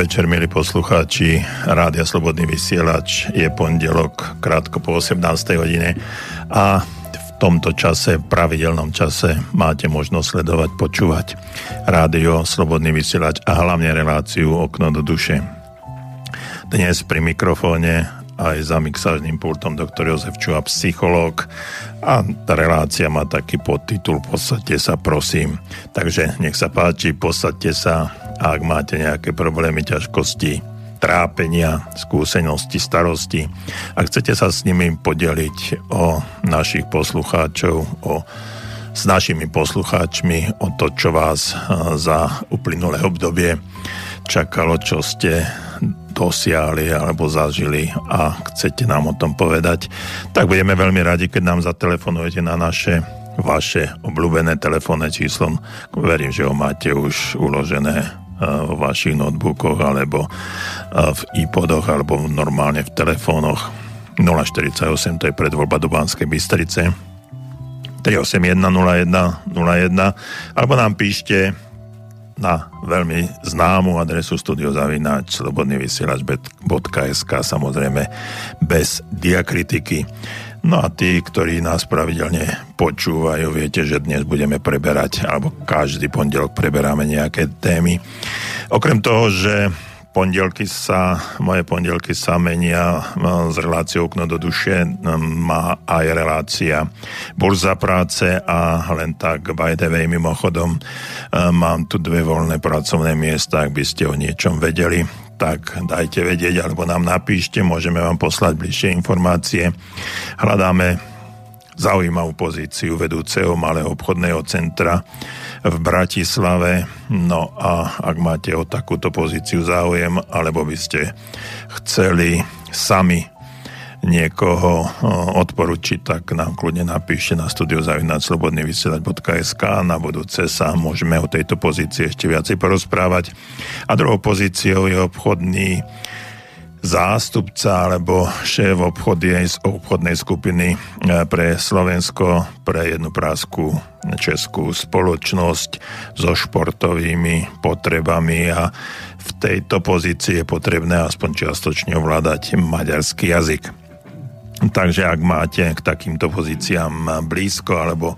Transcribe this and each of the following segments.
Podvečer, milí poslucháči. Rádia Slobodný vysielač je pondelok, krátko po 18. hodine a v tomto čase, v pravidelnom čase máte možnosť sledovať, počúvať rádio Slobodný vysielač a hlavne reláciu Okno do duše. Dnes pri mikrofóne aj za mixážnym pultom doktor Jozef Čuha, psychológ a tá relácia má taký podtitul Posadte sa, prosím. Takže nech sa páči, posadte sa a ak máte nejaké problémy, ťažkosti, trápenia, skúsenosti, starosti a chcete sa s nimi podeliť o našich poslucháčov, o s našimi poslucháčmi o to, čo vás za uplynulé obdobie čakalo, čo ste dosiahli alebo zažili a chcete nám o tom povedať, tak budeme veľmi radi, keď nám zatelefonujete na naše vaše obľúbené telefónne číslo. Verím, že ho máte už uložené vo vašich notebookoch alebo v iPodoch alebo normálne v telefónoch. 048, to je predvoľba do Banskej Bystrice. 381 01 01 alebo nám píšte na veľmi známu adresu studiozavináč slobodnyvysielač.sk samozrejme bez diakritiky. No a tí, ktorí nás pravidelne počúvajú, viete, že dnes budeme preberať, alebo každý pondelok preberáme nejaké témy. Okrem toho, že pondelky sa, moje pondelky sa menia z reláciou okno do duše, má aj relácia Burza práce a len tak by the way mimochodom mám tu dve voľné pracovné miesta, ak by ste o niečom vedeli tak dajte vedieť alebo nám napíšte, môžeme vám poslať bližšie informácie. Hľadáme zaujímavú pozíciu vedúceho malého obchodného centra v Bratislave. No a ak máte o takúto pozíciu záujem, alebo by ste chceli sami niekoho odporučiť, tak nám kľudne napíšte na studiozavinačslobodnyvysielať.sk na budúce sa môžeme o tejto pozícii ešte viacej porozprávať. A druhou pozíciou je obchodný zástupca alebo šéf obchody z obchodnej skupiny e, pre Slovensko pre jednu prásku českú spoločnosť so športovými potrebami a v tejto pozícii je potrebné aspoň čiastočne ovládať maďarský jazyk. Takže ak máte k takýmto pozíciám blízko alebo e,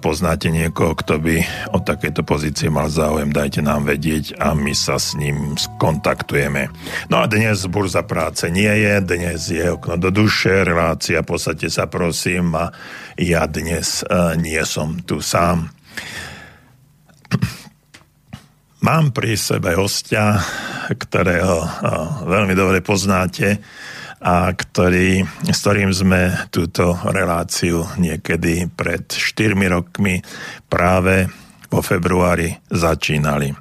poznáte niekoho, kto by o takéto pozície mal záujem, dajte nám vedieť a my sa s ním skontaktujeme. No a dnes burza práce nie je, dnes je okno do duše, relácia, posadte sa prosím a ja dnes e, nie som tu sám. Mám pri sebe hostia, ktorého e, veľmi dobre poznáte, a ktorý, s ktorým sme túto reláciu niekedy pred 4 rokmi práve po februári začínali.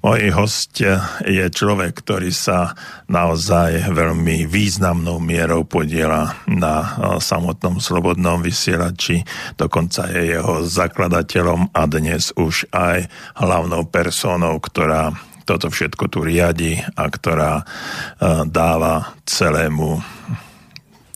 Môj host je človek, ktorý sa naozaj veľmi významnou mierou podiela na samotnom slobodnom vysielači, dokonca je jeho zakladateľom a dnes už aj hlavnou personou, ktorá toto všetko tu riadi a ktorá e, dáva celému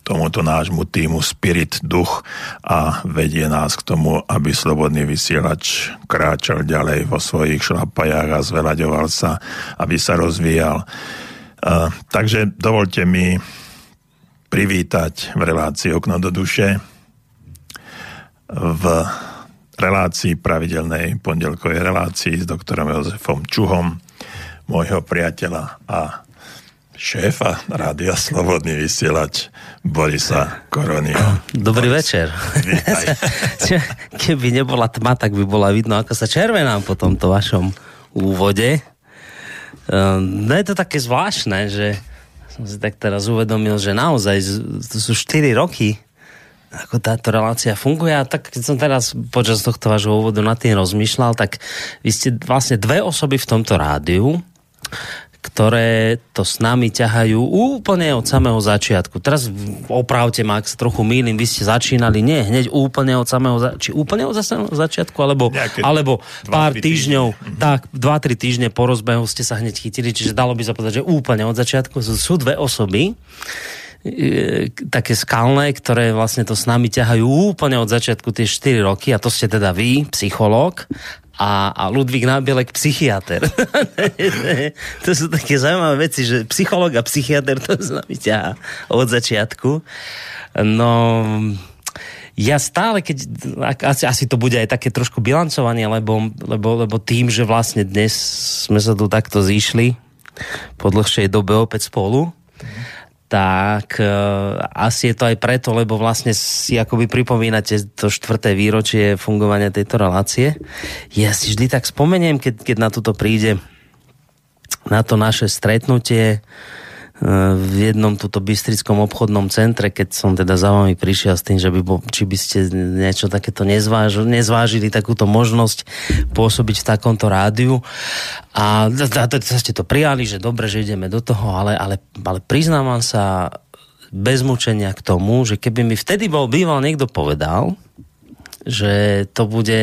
tomuto nášmu týmu spirit, duch a vedie nás k tomu, aby slobodný vysielač kráčal ďalej vo svojich šlapajách a zvelaďoval sa, aby sa rozvíjal. Uh, takže dovolte mi privítať v relácii Okno do duše v relácii pravidelnej pondelkovej relácii s doktorom Jozefom Čuhom môjho priateľa a šéfa Rádia Slobodný vysielač Borisa Koroniho. Dobrý večer. Keby nebola tma, tak by bola vidno, ako sa červenám po tomto vašom úvode. Ehm, no je to také zvláštne, že som si tak teraz uvedomil, že naozaj to sú 4 roky, ako táto relácia funguje. A tak keď som teraz počas tohto vášho úvodu nad tým rozmýšľal, tak vy ste vlastne dve osoby v tomto rádiu, ktoré to s nami ťahajú úplne od samého začiatku. Teraz opravte ma, ak sa trochu mýlim, vy ste začínali nie hneď úplne od samého začiatku, či úplne od samého začiatku, alebo, alebo pár týždňov, týždne. tak, dva, tri týždne po rozbehu ste sa hneď chytili, čiže dalo by sa povedať, že úplne od začiatku sú dve osoby, e, také skalné, ktoré vlastne to s nami ťahajú úplne od začiatku tie 4 roky a to ste teda vy, psychológ a, a Ludvík Nábielek psychiatr. to sú také zaujímavé veci, že psycholog a psychiatr to znamená ťa od začiatku. No, ja stále, keď, asi, asi to bude aj také trošku bilancovanie, lebo, lebo, lebo tým, že vlastne dnes sme sa tu takto zišli po dlhšej dobe opäť spolu, tak uh, asi je to aj preto, lebo vlastne si akoby pripomínate to štvrté výročie fungovania tejto relácie. Ja si vždy tak spomeniem, keď, keď na toto príde na to naše stretnutie v jednom tuto bystrickom obchodnom centre, keď som teda za vami prišiel s tým, že by bo, či by ste niečo takéto nezváž, nezvážili takúto možnosť pôsobiť v takomto rádiu. A to ste to prijali, že dobre, že ideme do toho, ale, ale, ale priznávam sa bez mučenia k tomu, že keby mi vtedy bol býval niekto povedal, že to bude,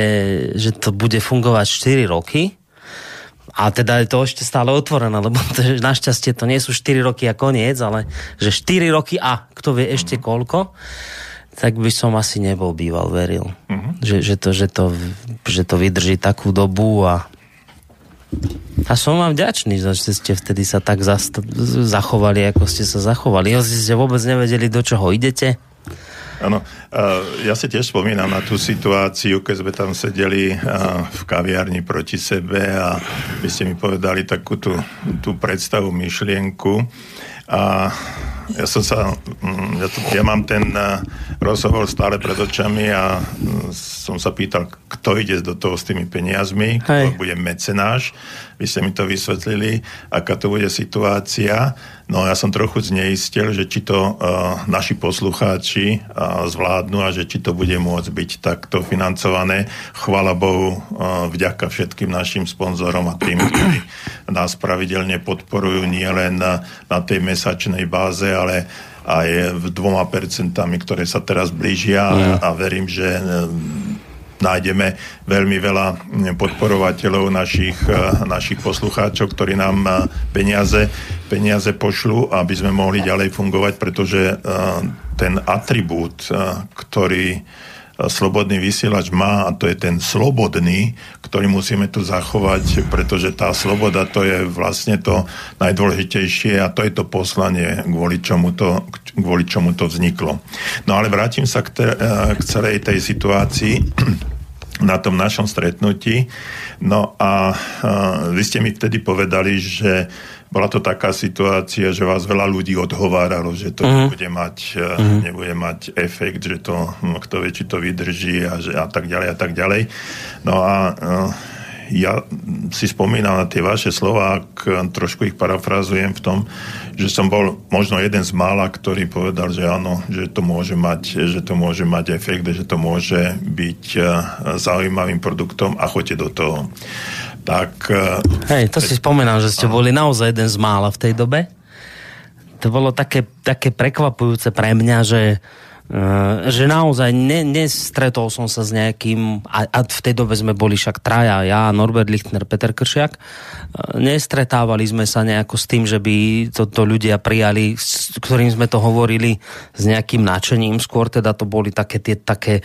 že to bude fungovať 4 roky, a teda je to ešte stále otvorené, lebo to, našťastie to nie sú 4 roky a koniec, ale že 4 roky a kto vie ešte mm-hmm. koľko, tak by som asi nebol býval veril. Mm-hmm. Že, že, to, že, to, že to vydrží takú dobu a a som vám vďačný, že ste vtedy sa tak zachovali, ako ste sa zachovali. Ja ste vôbec nevedeli, do čoho idete Áno, ja si tiež spomínam na tú situáciu, keď sme tam sedeli v kaviarni proti sebe a vy ste mi povedali takú tú, tú predstavu, myšlienku a ja som sa, mm, ja, to, ja mám ten rozhovor stále pred očami a mm, som sa pýtal, kto ide do toho s tými peniazmi, kto Hej. bude mecenáš. Vy ste mi to vysvetlili, aká to bude situácia. No ja som trochu zneistil, že či to uh, naši poslucháči uh, zvládnu a že či to bude môcť byť takto financované. Chvala Bohu, uh, vďaka všetkým našim sponzorom a tým, ktorí nás pravidelne podporujú nielen na, na tej mesačnej báze, ale aj v dvoma percentami, ktoré sa teraz blížia mm. a verím, že nájdeme veľmi veľa podporovateľov našich, eh, našich poslucháčov, ktorí nám eh, peniaze, peniaze pošlu, aby sme mohli ďalej fungovať, pretože eh, ten atribút, ktorý slobodný vysielač má a to je ten slobodný, ktorý musíme tu zachovať, pretože tá sloboda to je vlastne to najdôležitejšie a to je to poslanie, kvôli čomu to, kvôli čomu to vzniklo. No ale vrátim sa k, te, k celej tej situácii na tom našom stretnutí. No a, vy ste mi vtedy povedali, že bola to taká situácia, že vás veľa ľudí odhováralo, že to uh-huh. nebude, mať, uh-huh. nebude mať efekt, že to, no, kto vie, či to vydrží a, že, a tak ďalej a tak ďalej. No a ja si spomínam na tie vaše slova, ak trošku ich parafrazujem v tom, že som bol možno jeden z mála, ktorý povedal, že áno, že to môže mať, že to môže mať efekt, že to môže byť zaujímavým produktom a choďte do toho. Tak... Hej, to si spomínam, že ste áno. boli naozaj jeden z mála v tej dobe. To bolo také, také prekvapujúce pre mňa, že že naozaj ne, nestretol som sa s nejakým, a, a v tej dobe sme boli však traja, ja, Norbert Lichtner, Peter Kršiak, uh, nestretávali sme sa nejako s tým, že by toto ľudia prijali, s ktorým sme to hovorili s nejakým nadšením, skôr teda to boli také tie také,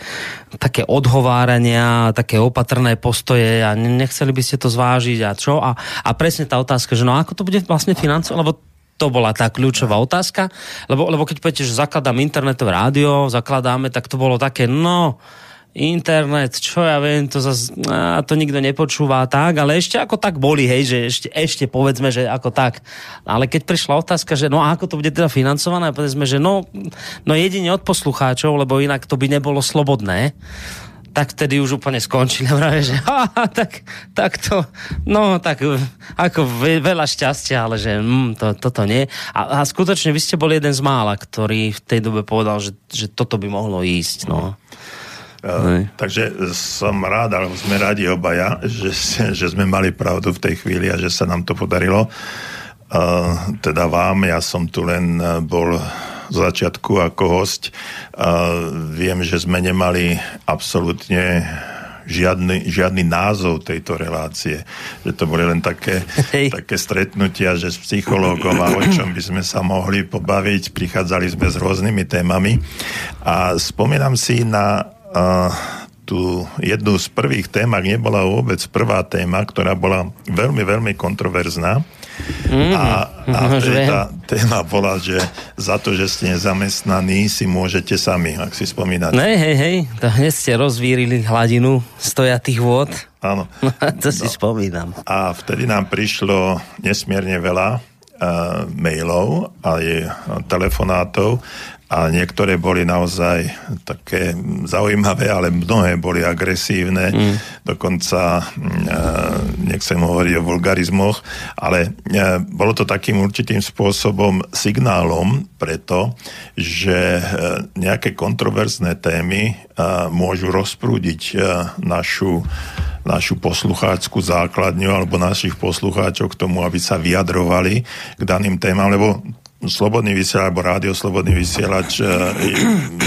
také odhovárania, také opatrné postoje a nechceli by ste to zvážiť a čo? A, a presne tá otázka, že no ako to bude vlastne financovať, lebo to bola tá kľúčová otázka, lebo, lebo keď poviete, že zakladám internetové rádio, zakladáme, tak to bolo také, no, internet, čo ja viem, to zase, a to nikto nepočúva tak, ale ešte ako tak boli, hej, že ešte, ešte povedzme, že ako tak. Ale keď prišla otázka, že no a ako to bude teda financované, povedzme, že no, no jedine od poslucháčov, lebo inak to by nebolo slobodné, tak vtedy už úplne skončili. Práve, že ha, tak, tak to, no tak ako veľa šťastia, ale že mm, to, toto nie. A, a skutočne vy ste boli jeden z mála, ktorý v tej dobe povedal, že, že toto by mohlo ísť. No. Uh, takže som rád, alebo sme rádi obaja, že, že sme mali pravdu v tej chvíli a že sa nám to podarilo. Uh, teda vám, ja som tu len bol z začiatku ako host. Viem, že sme nemali absolútne žiadny, žiadny názov tejto relácie. Že to boli len také, také stretnutia, že s psychológom a o čom by sme sa mohli pobaviť. Prichádzali sme s rôznymi témami. A spomínam si na uh, tú jednu z prvých tém, ak nebola vôbec prvá téma, ktorá bola veľmi, veľmi kontroverzná. Mm, a, a vtedy tá téma bola, že za to, že ste nezamestnaní, si môžete sami, ak si spomínate. Ne, hej, hej, to hneď ste rozvírili hladinu stojatých vôd. Áno. to si no. spomínam. A vtedy nám prišlo nesmierne veľa uh, mailov a telefonátov a niektoré boli naozaj také zaujímavé, ale mnohé boli agresívne, mm. dokonca mm, nechcem hovoriť o vulgarizmoch, ale e, bolo to takým určitým spôsobom signálom preto, že e, nejaké kontroverzné témy e, môžu rozprúdiť našu našu poslucháčskú základňu alebo našich poslucháčov k tomu, aby sa vyjadrovali k daným témam, lebo slobodný vysielač alebo rádio slobodný vysielač e,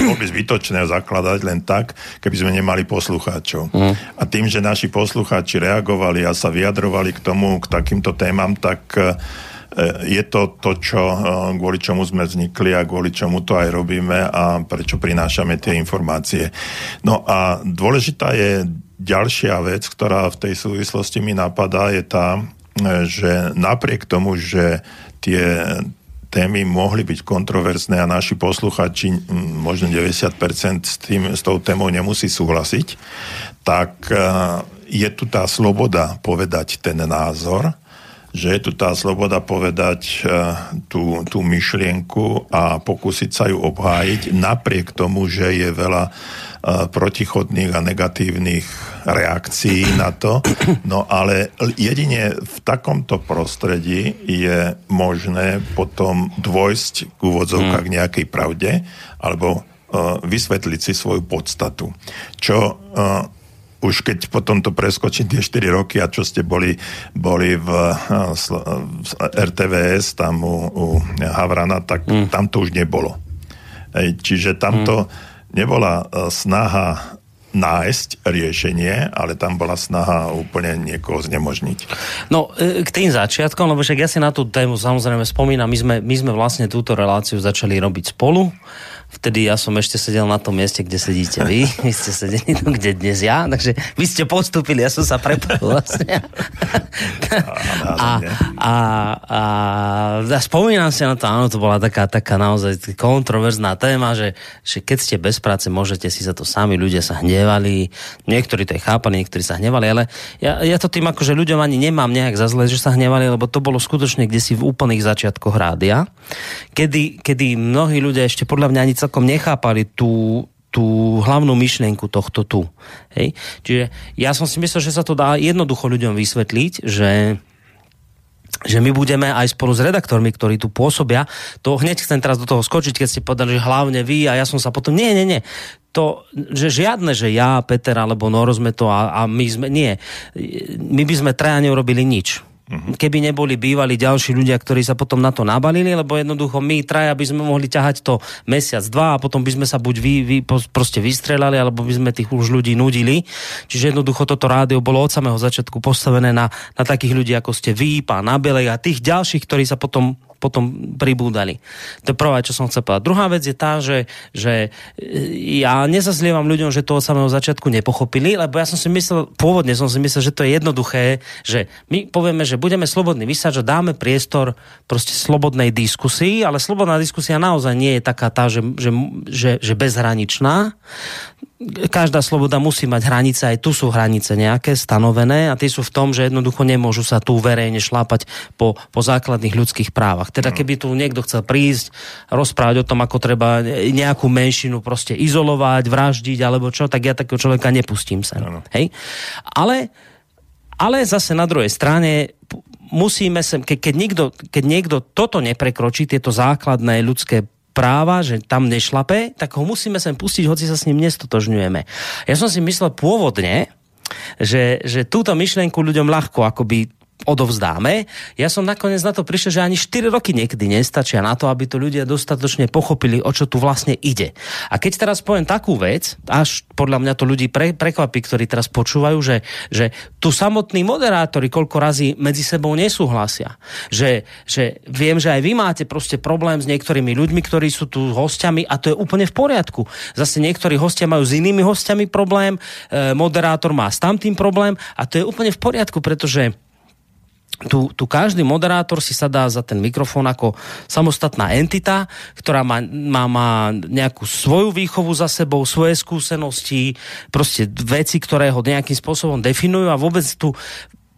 bol by zbytočné zakladať len tak, keby sme nemali poslucháčov. Mm. A tým, že naši poslucháči reagovali a sa vyjadrovali k tomu, k takýmto témam, tak e, je to to, čo, e, kvôli čomu sme vznikli a kvôli čomu to aj robíme a prečo prinášame tie informácie. No a dôležitá je ďalšia vec, ktorá v tej súvislosti mi napadá, je tá, že napriek tomu, že tie témy mohli byť kontroverzné a naši posluchači, možno 90% s, tým, s tou témou nemusí súhlasiť, tak e, je tu tá sloboda povedať ten názor, že je tu tá sloboda povedať e, tú, tú myšlienku a pokúsiť sa ju obhájiť, napriek tomu, že je veľa protichodných a negatívnych reakcií na to. No ale jedine v takomto prostredí je možné potom dôjsť k úvodzovkách k mm. nejakej pravde alebo uh, vysvetliť si svoju podstatu. Čo už keď potom to preskočím tie 4 roky a čo ste boli, boli v, uh, v RTVS tam u, u Havrana, tak mm. tam to už nebolo. Ej, čiže tamto mm nebola e, snaha nájsť riešenie, ale tam bola snaha úplne niekoho znemožniť. No, e, k tým začiatkom, lebo však ja si na tú tému samozrejme spomínam, my sme, my sme vlastne túto reláciu začali robiť spolu vtedy ja som ešte sedel na tom mieste, kde sedíte vy. Vy ste sedeli tu, kde dnes ja, takže vy ste postupili, ja som sa prepojil vlastne. a, a, a, a spomínam si na to, áno, to bola taká, taká naozaj kontroverzná téma, že, že keď ste bez práce, môžete si za to sami, ľudia sa hnevali, niektorí to je chápali, niektorí sa hnevali, ale ja, ja to tým akože ľuďom ani nemám nejak za zle, že sa hnevali, lebo to bolo skutočne kde si v úplných začiatkoch rádia, kedy, kedy mnohí ľudia ešte podľa mňa ani celkom nechápali tú, tú hlavnú myšlienku tohto tu. Hej? Čiže ja som si myslel, že sa to dá jednoducho ľuďom vysvetliť, že že my budeme aj spolu s redaktormi, ktorí tu pôsobia, to hneď chcem teraz do toho skočiť, keď ste povedali, že hlavne vy a ja som sa potom, nie, nie, nie, to, že žiadne, že ja, Peter alebo Noro sme to a, a my sme, nie, my by sme traja neurobili nič Mhm. keby neboli bývali ďalší ľudia, ktorí sa potom na to nabalili, lebo jednoducho my traja by sme mohli ťahať to mesiac, dva a potom by sme sa buď vy, vy proste vystrelali, alebo by sme tých už ľudí nudili. Čiže jednoducho toto rádio bolo od samého začiatku postavené na, na takých ľudí, ako ste vy, pán Nabelej a tých ďalších, ktorí sa potom potom pribúdali. To je prvá, čo som chcel povedať. Druhá vec je tá, že, že e, ja nezazlievam ľuďom, že to od samého začiatku nepochopili, lebo ja som si myslel, pôvodne som si myslel, že to je jednoduché, že my povieme, že budeme slobodní vysáť, že dáme priestor proste slobodnej diskusii, ale slobodná diskusia naozaj nie je taká tá, že, že, že, že bezhraničná každá sloboda musí mať hranice, aj tu sú hranice nejaké stanovené a tie sú v tom, že jednoducho nemôžu sa tu verejne šlápať po, po základných ľudských právach. Teda keby tu niekto chcel prísť, rozprávať o tom, ako treba nejakú menšinu proste izolovať, vraždiť alebo čo, tak ja takého človeka nepustím sem. Hej? Ale, ale zase na druhej strane musíme sem, ke, keď, niekto, keď niekto toto neprekročí, tieto základné ľudské práva, že tam nešlape, tak ho musíme sem pustiť, hoci sa s ním nestotožňujeme. Ja som si myslel pôvodne, že, že túto myšlienku ľuďom ľahko akoby odovzdáme. Ja som nakoniec na to prišiel, že ani 4 roky niekedy nestačia na to, aby to ľudia dostatočne pochopili, o čo tu vlastne ide. A keď teraz poviem takú vec, až podľa mňa to ľudí pre, prekvapí, ktorí teraz počúvajú, že, že tu samotní moderátori koľko razy medzi sebou nesúhlasia. Že, že viem, že aj vy máte proste problém s niektorými ľuďmi, ktorí sú tu hostiami a to je úplne v poriadku. Zase niektorí hostia majú s inými hostiami problém, e, moderátor má s tamtým problém a to je úplne v poriadku, pretože tu, tu každý moderátor si sadá za ten mikrofón ako samostatná entita, ktorá má, má, má nejakú svoju výchovu za sebou, svoje skúsenosti, proste veci, ktoré ho nejakým spôsobom definujú a vôbec tu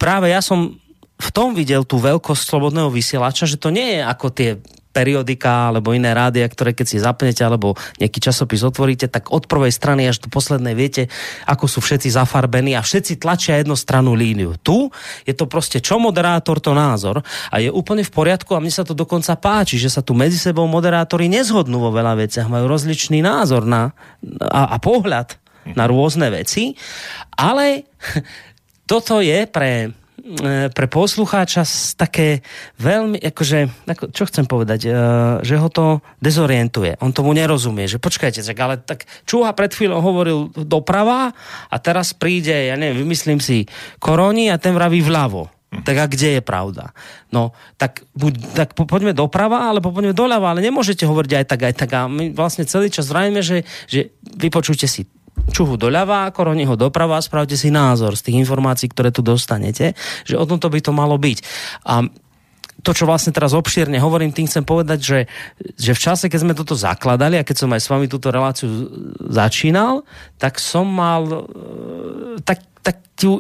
práve ja som v tom videl tú veľkosť slobodného vysielača, že to nie je ako tie periodika alebo iné rádia, ktoré keď si zapnete alebo nejaký časopis otvoríte, tak od prvej strany až do poslednej viete, ako sú všetci zafarbení a všetci tlačia jednostrannú líniu. Tu je to proste čo moderátor, to názor a je úplne v poriadku a mne sa to dokonca páči, že sa tu medzi sebou moderátori nezhodnú vo veľa veciach, majú rozličný názor na, a, a pohľad na rôzne veci, ale toto je pre pre poslucháča také veľmi, akože, ako, čo chcem povedať, e, že ho to dezorientuje. On tomu nerozumie, že počkajte, tak, ale tak Čúha pred chvíľou hovoril doprava a teraz príde, ja neviem, vymyslím si koroni a ten vraví vľavo. Tak a kde je pravda? No, tak, buď, tak po, poďme doprava, alebo poďme doľava, ale nemôžete hovoriť aj tak, aj tak. A my vlastne celý čas vravíme, že, že vypočujte si čuhu doľava, koroniho doprava a spravte si názor z tých informácií, ktoré tu dostanete, že o tomto by to malo byť. A to, čo vlastne teraz obšírne hovorím, tým chcem povedať, že, že v čase, keď sme toto zakladali a keď som aj s vami túto reláciu začínal, tak som mal e, tak, takú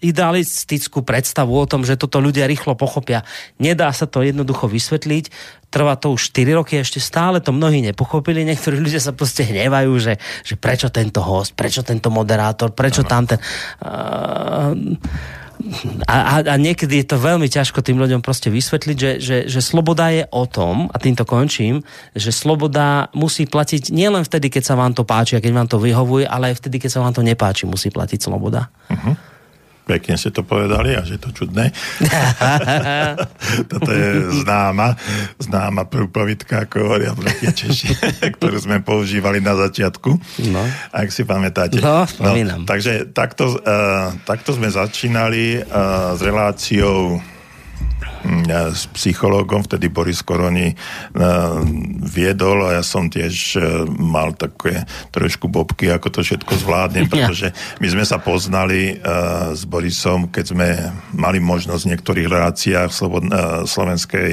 idealistickú predstavu o tom, že toto ľudia rýchlo pochopia. Nedá sa to jednoducho vysvetliť. Trvá to už 4 roky, ešte stále to mnohí nepochopili. Niektorí ľudia sa proste hnevajú, že, že prečo tento host, prečo tento moderátor, prečo tamten... Uh, a, a, niekedy je to veľmi ťažko tým ľuďom proste vysvetliť, že, že, že sloboda je o tom, a týmto končím, že sloboda musí platiť nielen vtedy, keď sa vám to páči a keď vám to vyhovuje, ale aj vtedy, keď sa vám to nepáči, musí platiť sloboda. Uh-huh. Pekne ste to povedali, až je to čudné. Toto je známa, známa prúpovitka, ako hovoria Češi, ktorú sme používali na začiatku. No. Ak si pamätáte. No, spomínam. No, takže takto, uh, takto sme začínali uh, s reláciou s psychológom, vtedy Boris Koroni viedol a ja som tiež e, mal také trošku bobky, ako to všetko zvládnem, pretože my sme sa poznali e, s Borisom, keď sme mali možnosť v niektorých reláciách e, slovenskej,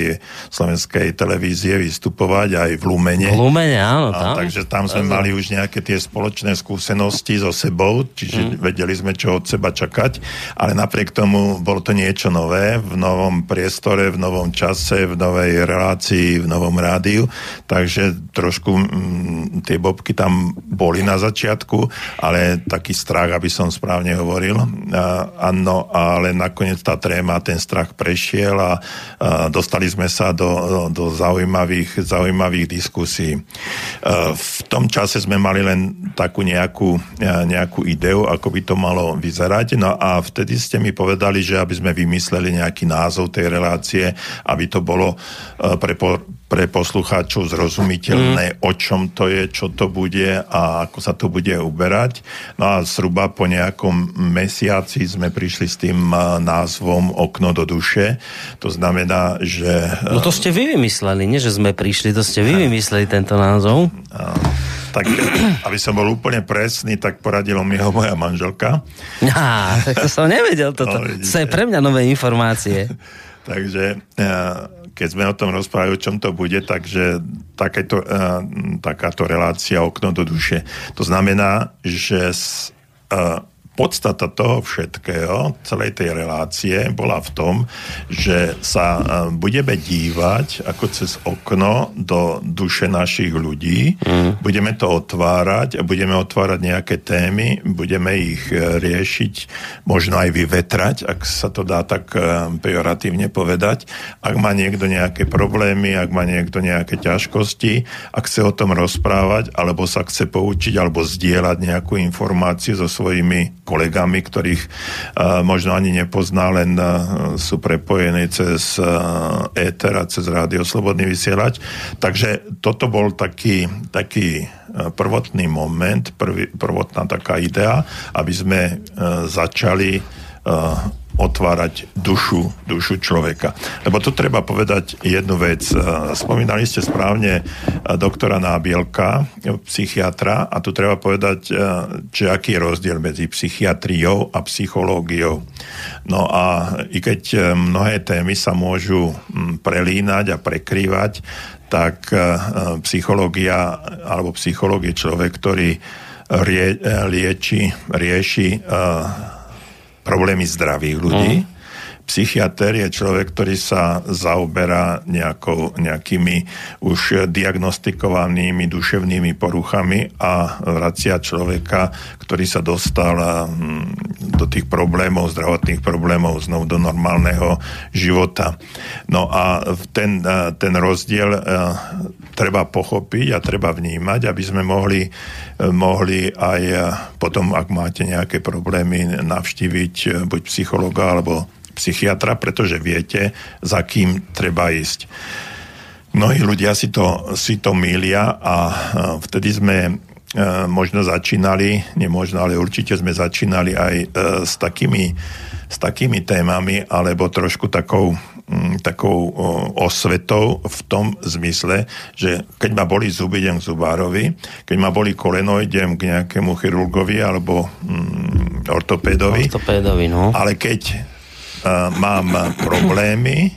slovenskej televízie vystupovať aj v Lumene. V Lumene, áno. Tam. A, takže tam sme Azum. mali už nejaké tie spoločné skúsenosti so sebou, čiže hmm. vedeli sme, čo od seba čakať, ale napriek tomu bolo to niečo nové v novom priestore priestore, v novom čase, v novej relácii, v novom rádiu, takže trošku mm, tie bobky tam boli na začiatku, ale taký strach, aby som správne hovoril. Áno, ale nakoniec tá tréma, ten strach prešiel a, a dostali sme sa do, do, zaujímavých, zaujímavých diskusí. A v tom čase sme mali len takú nejakú, nejakú ideu, ako by to malo vyzerať. No a vtedy ste mi povedali, že aby sme vymysleli nejaký názov tej relácie, aby to bolo e, pre, pre poslucháčov zrozumiteľné, mm. o čom to je, čo to bude a ako sa to bude uberať. No a zhruba po nejakom mesiaci sme prišli s tým e, názvom Okno do duše. To znamená, že... No to ste vy vymysleli, nie že sme prišli, to ste vy vymysleli tento názov. A, tak aby som bol úplne presný, tak poradila mi ho moja manželka. Á, tak to som nevedel toto. No, to je pre mňa nové informácie. Takže eh, keď sme o tom rozprávali, o čom to bude, takže takéto, eh, takáto relácia okno do duše. To znamená, že eh, podstata toho všetkého, celej tej relácie, bola v tom, že sa e, budeme dívať ako cez okno do duše našich ľudí, mm. budeme to otvárať a budeme otvárať nejaké témy, budeme ich e, riešiť, možno aj vyvetrať, ak sa to dá tak e, pejoratívne povedať. Ak má niekto nejaké problémy, ak má niekto nejaké ťažkosti, ak chce o tom rozprávať, alebo sa chce poučiť, alebo zdieľať nejakú informáciu so svojimi kolegami, ktorých možno ani nepozná, len sú prepojení cez éter a cez rádio Slobodný vysielať. Takže toto bol taký, taký prvotný moment, prvý, prvotná taká idea, aby sme začali otvárať dušu, dušu človeka. Lebo tu treba povedať jednu vec. Spomínali ste správne doktora Nábielka, psychiatra, a tu treba povedať, že aký je rozdiel medzi psychiatriou a psychológiou. No a i keď mnohé témy sa môžu prelínať a prekrývať, tak psychológia alebo psychológ je človek, ktorý rie, lieči, rieši problémy zdravých ľudí. Mm. Psychiatr je človek, ktorý sa zaoberá nejakou, nejakými už diagnostikovanými duševnými poruchami a vracia človeka, ktorý sa dostal hm, do tých problémov, zdravotných problémov znovu do normálneho života. No a ten, ten rozdiel eh, treba pochopiť a treba vnímať, aby sme mohli mohli aj eh, potom, ak máte nejaké problémy, navštíviť eh, buď psychologa alebo psychiatra, pretože viete, za kým treba ísť. Mnohí ľudia si to, si to mília a eh, vtedy sme možno začínali, nemožno, ale určite sme začínali aj s takými, s takými témami, alebo trošku takou Mm, takou osvetou v tom zmysle, že keď ma boli zuby, idem k zubárovi, keď ma boli koleno, idem k nejakému chirurgovi alebo mm, ortopédovi. Ortopédovi, no. Ale keď mám problémy,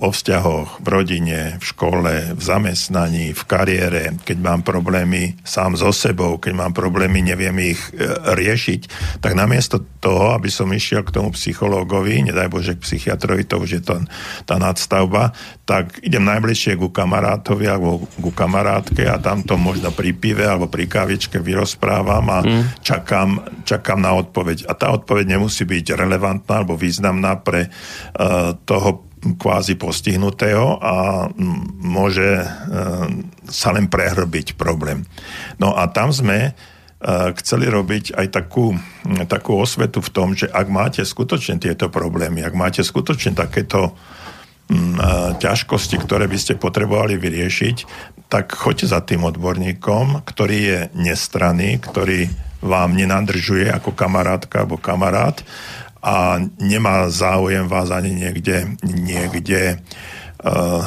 o vzťahoch v rodine, v škole, v zamestnaní, v kariére, keď mám problémy sám so sebou, keď mám problémy, neviem ich e, riešiť, tak namiesto toho, aby som išiel k tomu psychológovi, nedaj Bože k psychiatrovi, to už je to, tá nadstavba, tak idem najbližšie ku kamarátovi alebo ku kamarátke a tam to možno pri pive alebo pri kávičke vyrozprávam a mm. čakám, čakám na odpoveď. A tá odpoveď nemusí byť relevantná alebo významná pre uh, toho kvázi postihnutého a môže e, sa len prehrbiť problém. No a tam sme e, chceli robiť aj takú, takú osvetu v tom, že ak máte skutočne tieto problémy, ak máte skutočne takéto e, ťažkosti, ktoré by ste potrebovali vyriešiť, tak choďte za tým odborníkom, ktorý je nestranný, ktorý vám nenadržuje ako kamarátka alebo kamarát a nemá záujem vás ani niekde, niekde uh,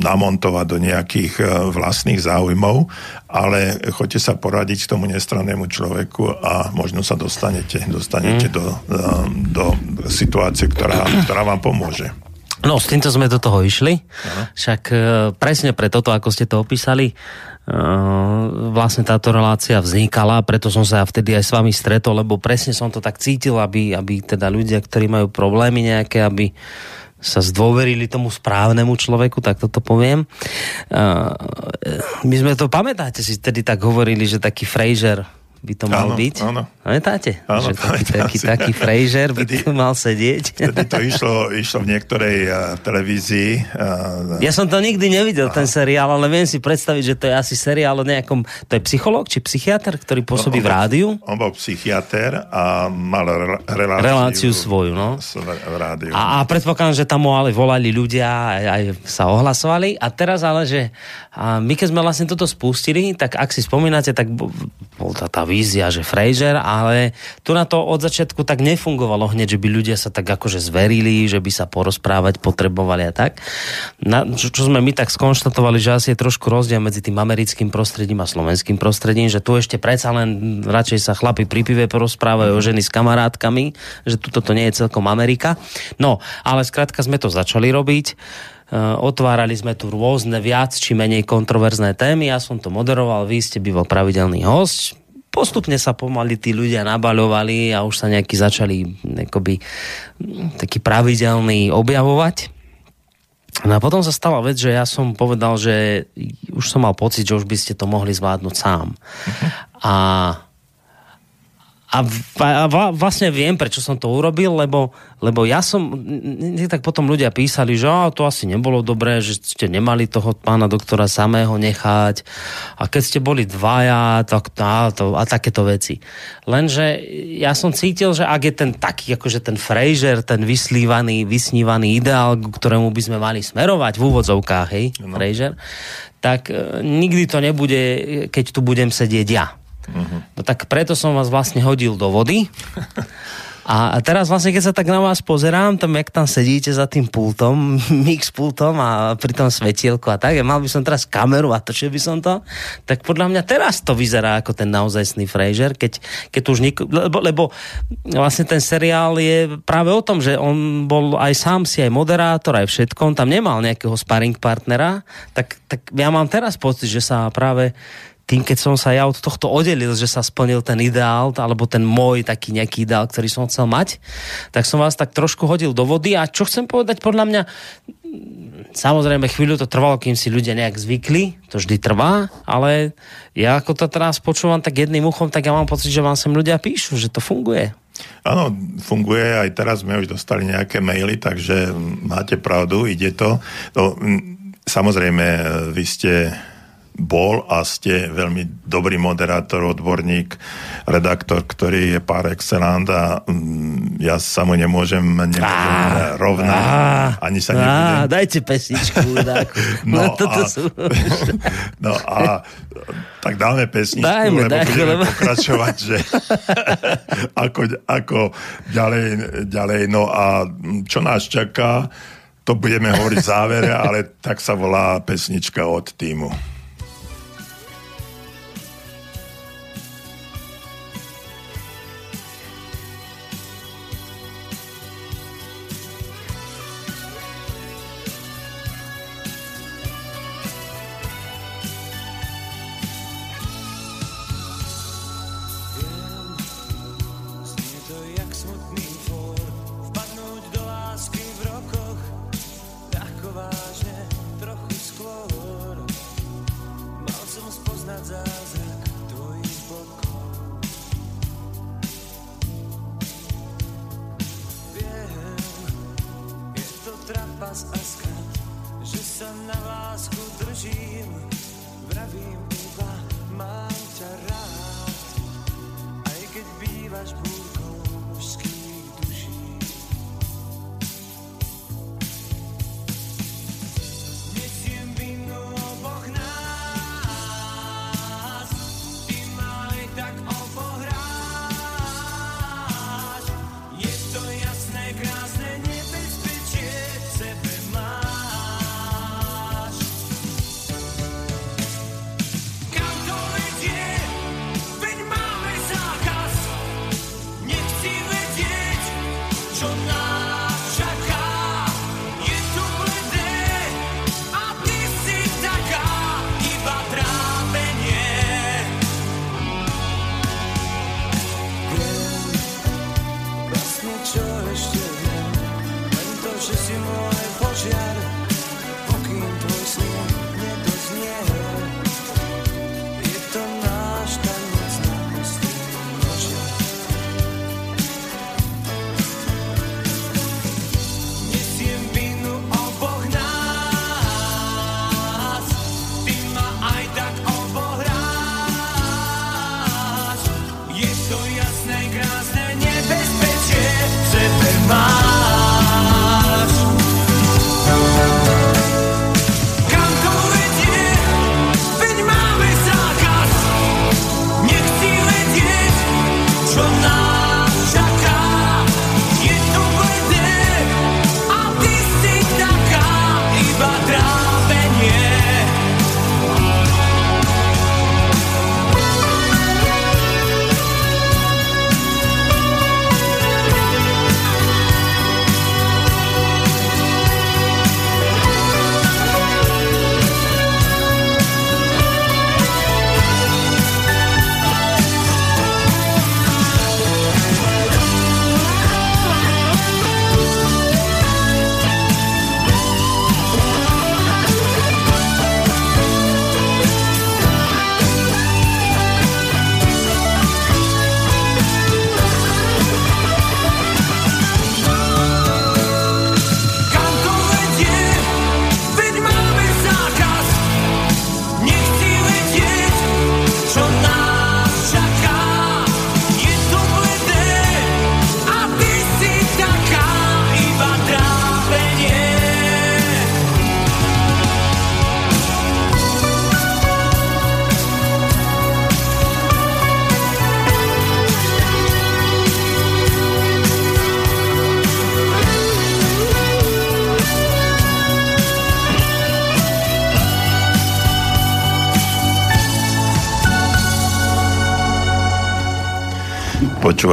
namontovať do nejakých uh, vlastných záujmov, ale choďte sa poradiť tomu nestrannému človeku a možno sa dostanete, dostanete mm. do, uh, do situácie, ktorá, ktorá vám pomôže. No, s týmto sme do toho išli. Aha. Však presne pre toto, ako ste to opísali, vlastne táto relácia vznikala, preto som sa vtedy aj s vami stretol, lebo presne som to tak cítil, aby, aby teda ľudia, ktorí majú problémy nejaké, aby sa zdôverili tomu správnemu človeku, tak toto poviem. My sme to, pamätáte si, vtedy tak hovorili, že taký Fraser by to mal áno, byť. Áno. Pamätáte? Áno, že taký, taký, taký Fraser by tu mal sedieť. Vtedy to išlo, išlo v niektorej uh, televízii. Uh, ja som to nikdy nevidel, Aha. ten seriál, ale viem si predstaviť, že to je asi seriál o nejakom... To je psychológ či psychiatr, ktorý pôsobí on v rádiu? On bol psychiatr a mal reláciu, reláciu svoju, no. V rádiu. A, a predpokladám, že tam ale volali ľudia, aj, aj sa ohlasovali. A teraz ale, že a my keď sme vlastne toto spustili, tak ak si spomínate, tak bol tá, tá vízia, že Fraser, ale tu na to od začiatku tak nefungovalo hneď, že by ľudia sa tak akože zverili, že by sa porozprávať potrebovali a tak. Na, čo, čo sme my tak skonštatovali, že asi je trošku rozdiel medzi tým americkým prostredím a slovenským prostredím, že tu ešte predsa len radšej sa chlapi pri pive porozprávajú o ženy s kamarátkami, že tu toto nie je celkom Amerika. No, ale skrátka sme to začali robiť otvárali sme tu rôzne viac či menej kontroverzné témy, ja som to moderoval, vy ste býval pravidelný host, postupne sa pomaly tí ľudia nabaľovali a už sa nejakí začali nekoby, taký pravidelný objavovať. No a potom sa stala vec, že ja som povedal, že už som mal pocit, že už by ste to mohli zvládnuť sám. Uh-huh. A, a a, vlastne viem, prečo som to urobil, lebo, lebo ja som, tak potom ľudia písali, že á, to asi nebolo dobré, že ste nemali toho pána doktora samého nechať a keď ste boli dvaja, tak a, to, a takéto veci. Lenže ja som cítil, že ak je ten taký, akože ten Fraser, ten vyslívaný, vysnívaný ideál, k ktorému by sme mali smerovať v úvodzovkách, hej, no. Fraser, tak e, nikdy to nebude, keď tu budem sedieť ja Uh-huh. Tak preto som vás vlastne hodil do vody. A teraz vlastne, keď sa tak na vás pozerám, tam jak tam sedíte za tým pultom, mix pultom a pri tom svetielku a tak, ja mal by som teraz kameru a točil by som to, tak podľa mňa teraz to vyzerá ako ten naozajstný Fraser, keď, keď už nik- lebo, lebo vlastne ten seriál je práve o tom, že on bol aj sám si aj moderátor, aj všetko, on tam nemal nejakého sparring partnera, tak, tak ja mám teraz pocit, že sa práve tým, keď som sa ja od tohto oddelil, že sa splnil ten ideál, alebo ten môj taký nejaký ideál, ktorý som chcel mať, tak som vás tak trošku hodil do vody a čo chcem povedať, podľa mňa samozrejme chvíľu to trvalo, kým si ľudia nejak zvykli, to vždy trvá, ale ja ako to teraz počúvam tak jedným uchom, tak ja mám pocit, že vám sem ľudia píšu, že to funguje. Áno, funguje, aj teraz sme už dostali nejaké maily, takže máte pravdu, ide to. No, samozrejme, vy ste bol a ste veľmi dobrý moderátor, odborník, redaktor, ktorý je par excellent a mm, ja sa mu nemôžem, nemôžem rovnať, ah, ani sa nebudem. Dajte pesničku, no, no, a, sú... no a tak dáme pesničku, Dajme, lebo dajme, budeme lebo... pokračovať, že ako, ako ďalej, ďalej, no a čo nás čaká, to budeme hovoriť v závere, ale tak sa volá pesnička od týmu.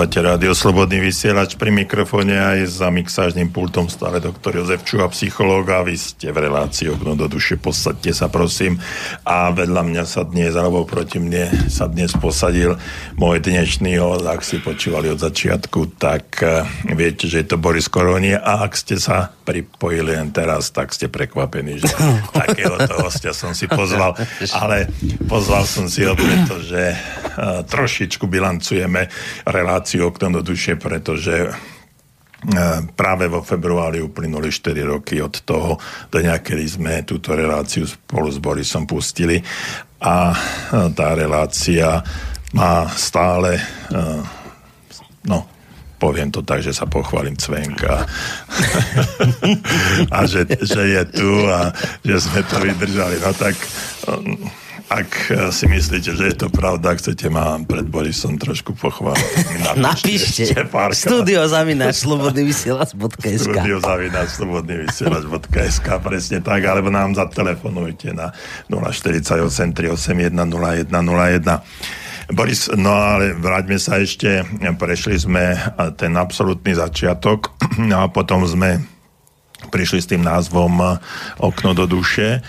Počúvate rádio Slobodný vysielač pri mikrofóne aj za mixážnym pultom stále doktor Jozef Čuha, psychológ a vy ste v relácii okno do duše, posadte sa prosím. A vedľa mňa sa dnes, alebo proti mne sa dnes posadil môj dnešný host, ak si počúvali od začiatku, tak uh, viete, že je to Boris Koronie a ak ste sa pripojili len teraz, tak ste prekvapení, že takéhoto hostia som si pozval, ale pozval som si ho, pretože trošičku bilancujeme reláciu Okno do duše, pretože e, práve vo februári uplynuli 4 roky od toho do kedy sme túto reláciu spolu s Borisom pustili a e, tá relácia má stále e, no, poviem to tak, že sa pochválim cvenka a že, že je tu a že sme to vydržali. No tak ak eh, si myslíte, že je to pravda, chcete ma pred Borisom trošku pochváliť. Napíšte. Studio zavináč slobodný vysielač.sk Studio zavináč slobodný vysielač.sk presne tak, alebo nám zatelefonujte na 048 381 0101. Boris, no ale vráťme sa ešte, prešli sme ten absolútny začiatok no a potom sme prišli s tým názvom Okno do duše.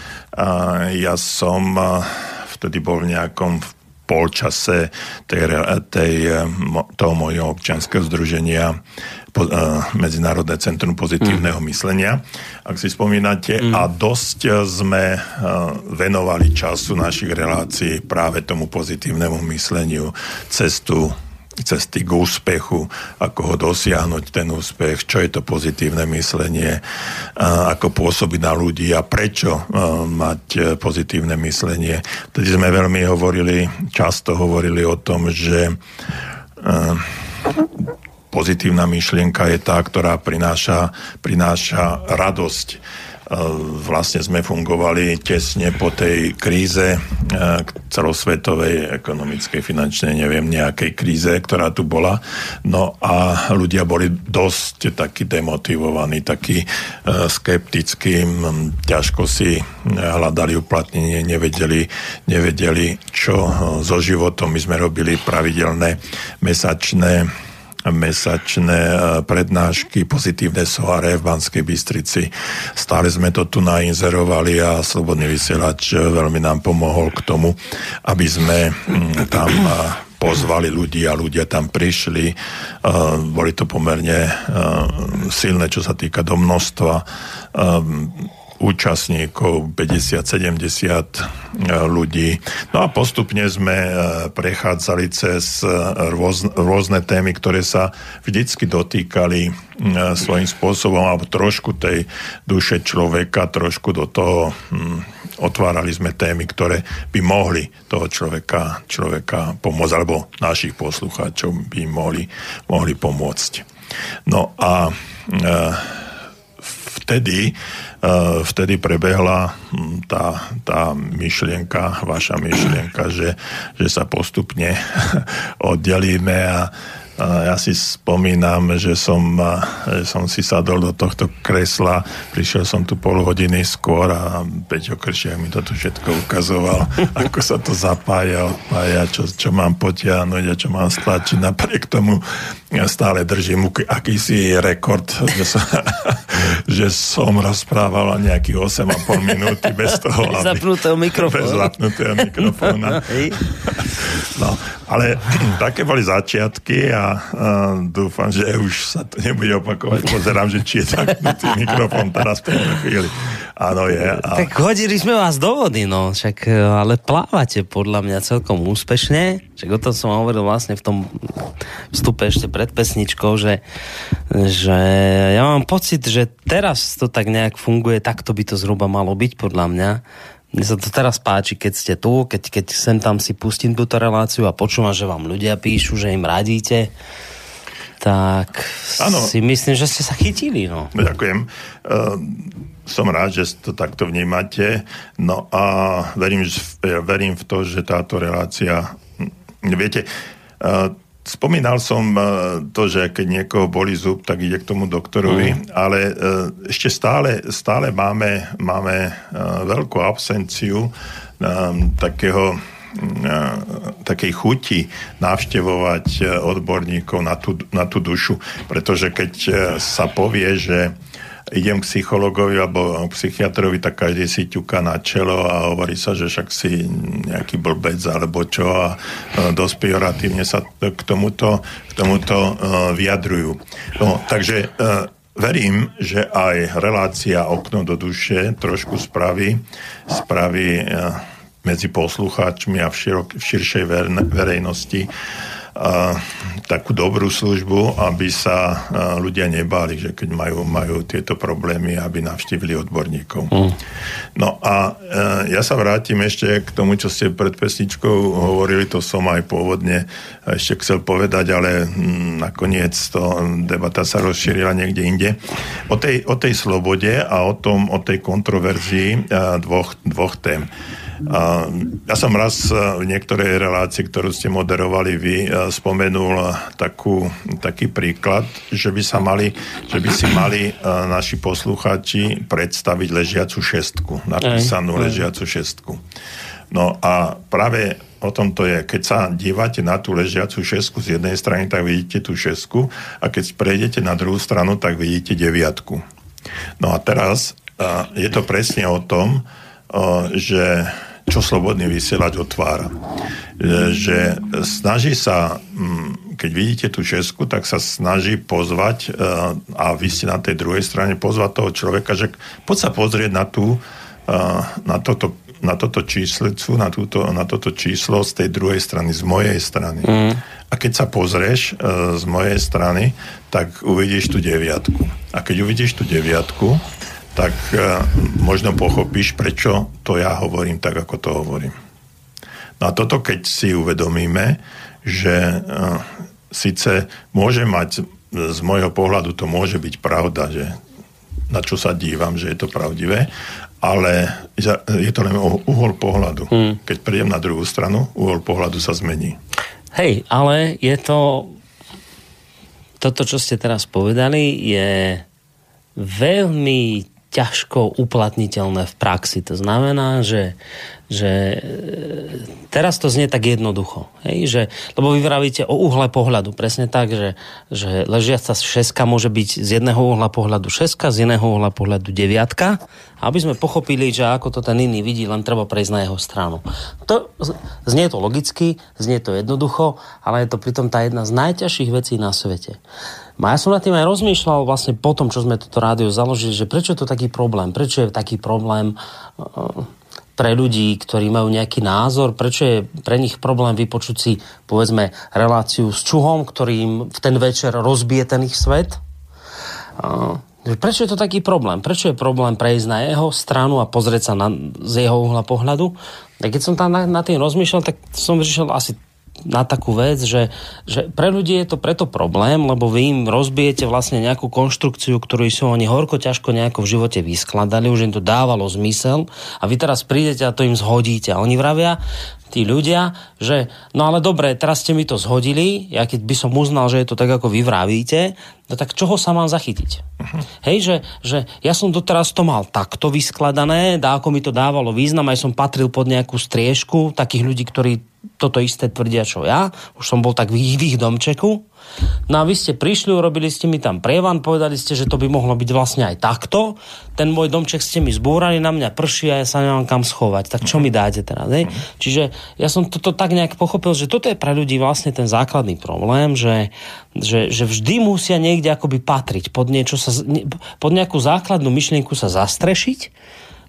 Ja som vtedy bol v nejakom polčase tej, tej, toho mojho občianského združenia Medzinárodné centrum pozitívneho mm. myslenia, ak si spomínate. Mm. A dosť sme venovali času našich relácií práve tomu pozitívnemu mysleniu, cestu cesty k úspechu, ako ho dosiahnuť ten úspech, čo je to pozitívne myslenie, ako pôsobiť na ľudí a prečo mať e, pozitívne myslenie. Tedy sme veľmi hovorili, často hovorili o tom, že e, pozitívna myšlienka je tá, ktorá prináša, prináša radosť vlastne sme fungovali tesne po tej kríze celosvetovej, ekonomickej, finančnej, neviem, nejakej kríze, ktorá tu bola. No a ľudia boli dosť takí demotivovaní, takí skeptickí, ťažko si hľadali uplatnenie, nevedeli, nevedeli čo so životom. My sme robili pravidelné mesačné mesačné e, prednášky, pozitívne soare v Banskej Bystrici. Stále sme to tu nainzerovali a Slobodný vysielač e, veľmi nám pomohol k tomu, aby sme mm, tam e, pozvali ľudí a ľudia tam prišli. Boli to pomerne silné, čo sa týka do množstva účastníkov, 50-70 e, ľudí. No a postupne sme e, prechádzali cez e, rôzne, rôzne témy, ktoré sa vždycky dotýkali svojím spôsobom, alebo trošku tej duše človeka, trošku do toho hm, otvárali sme témy, ktoré by mohli toho človeka, človeka pomôcť, alebo našich poslucháčov by mohli, mohli pomôcť. No a e, vtedy Eh, vtedy prebehla hm, tá, tá myšlienka, vaša myšlienka, že, že sa postupne oddelíme a ja si spomínam, že som, že som si sadol do tohto kresla, prišiel som tu pol hodiny skôr a Peťo Kršiak mi to tu všetko ukazoval, ako sa to zapája, odpája, čo, čo mám potiahnuť a čo mám stlačiť. Napriek tomu ja stále držím akýsi rekord, že som, že som rozprával nejakých 8,5 minúty bez toho, aby... Zapnutého mikrofónu. Bez zapnutého mikrofónu. No, ale také boli začiatky a, dúfam, že už sa to nebude opakovať. Pozerám, že či je zapnutý mikrofón teraz v tejto chvíli. Áno, je. A... Tak hodili sme vás do vody, no. Však, e, ale plávate podľa mňa celkom úspešne. Však o tom som hovoril vlastne v tom vstupe ešte pred pesničkou, že, že ja mám pocit, že teraz to tak nejak funguje, takto by to zhruba malo byť podľa mňa mne sa to teraz páči, keď ste tu, keď, keď sem tam si pustím túto reláciu a počúvam, že vám ľudia píšu, že im radíte, tak ano. si myslím, že ste sa chytili. No. Ďakujem. Uh, som rád, že to takto vnímate. No a verím, verím v to, že táto relácia... Viete, uh, Spomínal som e, to, že keď niekoho boli zub, tak ide k tomu doktorovi, mm. ale e, ešte stále, stále máme, máme e, veľkú absenciu takého takej chuti navštevovať odborníkov na tú, na tú dušu, pretože keď sa povie, že idem k psychologovi alebo psychiatrovi, tak každý si ťuka na čelo a hovorí sa, že však si nejaký blbec alebo čo a dosť pejoratívne sa k tomuto, k tomuto uh, vyjadrujú. No, takže uh, verím, že aj relácia Okno do duše trošku spraví, spraví medzi poslucháčmi a v, širok, v širšej verejnosti takú dobrú službu, aby sa ľudia nebáli, že keď majú, majú tieto problémy, aby navštívili odborníkov. Mm. No a e, ja sa vrátim ešte k tomu, čo ste pred pesničkou hovorili, to som aj pôvodne ešte chcel povedať, ale hm, nakoniec to debata sa rozšírila niekde inde. O tej, o tej slobode a o, tom, o tej kontroverzii dvoch, dvoch tém. Ja som raz e, v niektorej relácii, ktorú ste moderovali vy, e, spomenul takú, taký príklad, že by, sa mali, že by si mali e, naši poslucháči predstaviť ležiacu šestku, napísanú aj, aj. ležiacu šestku. No a práve o tom to je. Keď sa dívate na tú ležiacu šesku z jednej strany, tak vidíte tú šesku a keď prejdete na druhú stranu, tak vidíte deviatku. No a teraz je to presne o tom, že čo slobodný vysielač otvára. Že snaží sa, mm, keď vidíte tú šesku, tak sa snaží pozvať e, a vy ste na tej druhej strane pozvať toho človeka, že poď sa pozrieť na tú, e, na toto na toto číslicu, na, túto, na toto číslo z tej druhej strany, z mojej strany. Mm. A keď sa pozrieš e, z mojej strany, tak uvidíš tú deviatku. A keď uvidíš tú deviatku, tak e, možno pochopíš, prečo to ja hovorím tak, ako to hovorím. No a toto, keď si uvedomíme, že e, síce môže mať, z môjho pohľadu to môže byť pravda, že na čo sa dívam, že je to pravdivé, ale je to len uhol pohľadu. Hmm. Keď prídem na druhú stranu, uhol pohľadu sa zmení. Hej, ale je to... Toto, čo ste teraz povedali, je veľmi ťažko uplatniteľné v praxi. To znamená, že, že e, teraz to znie tak jednoducho. Hej? Že, lebo vy vravíte o uhle pohľadu. Presne tak, že, že ležiaca šeska môže byť z jedného uhla pohľadu šeska, z iného uhla pohľadu deviatka. Aby sme pochopili, že ako to ten iný vidí, len treba prejsť na jeho stranu. To, znie to logicky, znie to jednoducho, ale je to pritom tá jedna z najťažších vecí na svete. No ja som nad tým aj rozmýšľal vlastne po tom, čo sme toto rádio založili, že prečo je to taký problém, prečo je taký problém uh, pre ľudí, ktorí majú nejaký názor, prečo je pre nich problém vypočuť si, povedzme, reláciu s čuhom, ktorý im v ten večer rozbije ten ich svet. Prečo je to taký problém? Prečo je problém prejsť na jeho stranu a pozrieť sa na, z jeho uhla pohľadu? A keď som tam na, na tým rozmýšľal, tak som vyšiel asi na takú vec, že, že pre ľudí je to preto problém, lebo vy im rozbijete vlastne nejakú konštrukciu, ktorú sú oni horko ťažko nejako v živote vyskladali, už im to dávalo zmysel a vy teraz prídete a to im zhodíte. A oni vravia, tí ľudia, že no ale dobre, teraz ste mi to zhodili, ja keď by som uznal, že je to tak, ako vy vravíte, no tak čoho sa mám zachytiť? Uh-huh. Hej, že, že ja som doteraz to mal takto vyskladané, ako mi to dávalo význam, aj som patril pod nejakú striežku takých ľudí, ktorí toto isté tvrdia, čo ja. Už som bol tak v ich, domčeku. No a vy ste prišli, urobili ste mi tam prievan, povedali ste, že to by mohlo byť vlastne aj takto. Ten môj domček ste mi zbúrali, na mňa prší a ja sa nemám kam schovať. Tak čo mi dáte teraz? Hej? Čiže ja som toto tak nejak pochopil, že toto je pre ľudí vlastne ten základný problém, že, že, že vždy musia niekde akoby patriť pod, niečo sa, pod nejakú základnú myšlienku sa zastrešiť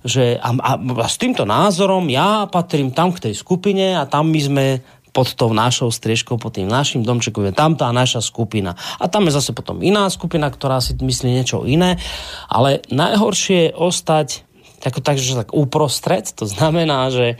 že a, a, a s týmto názorom ja patrím tam k tej skupine a tam my sme pod tou našou striežkou, pod tým našim domčekom je tam tá naša skupina. A tam je zase potom iná skupina, ktorá si myslí niečo iné. Ale najhoršie je ostať tak, že tak uprostred, to znamená, že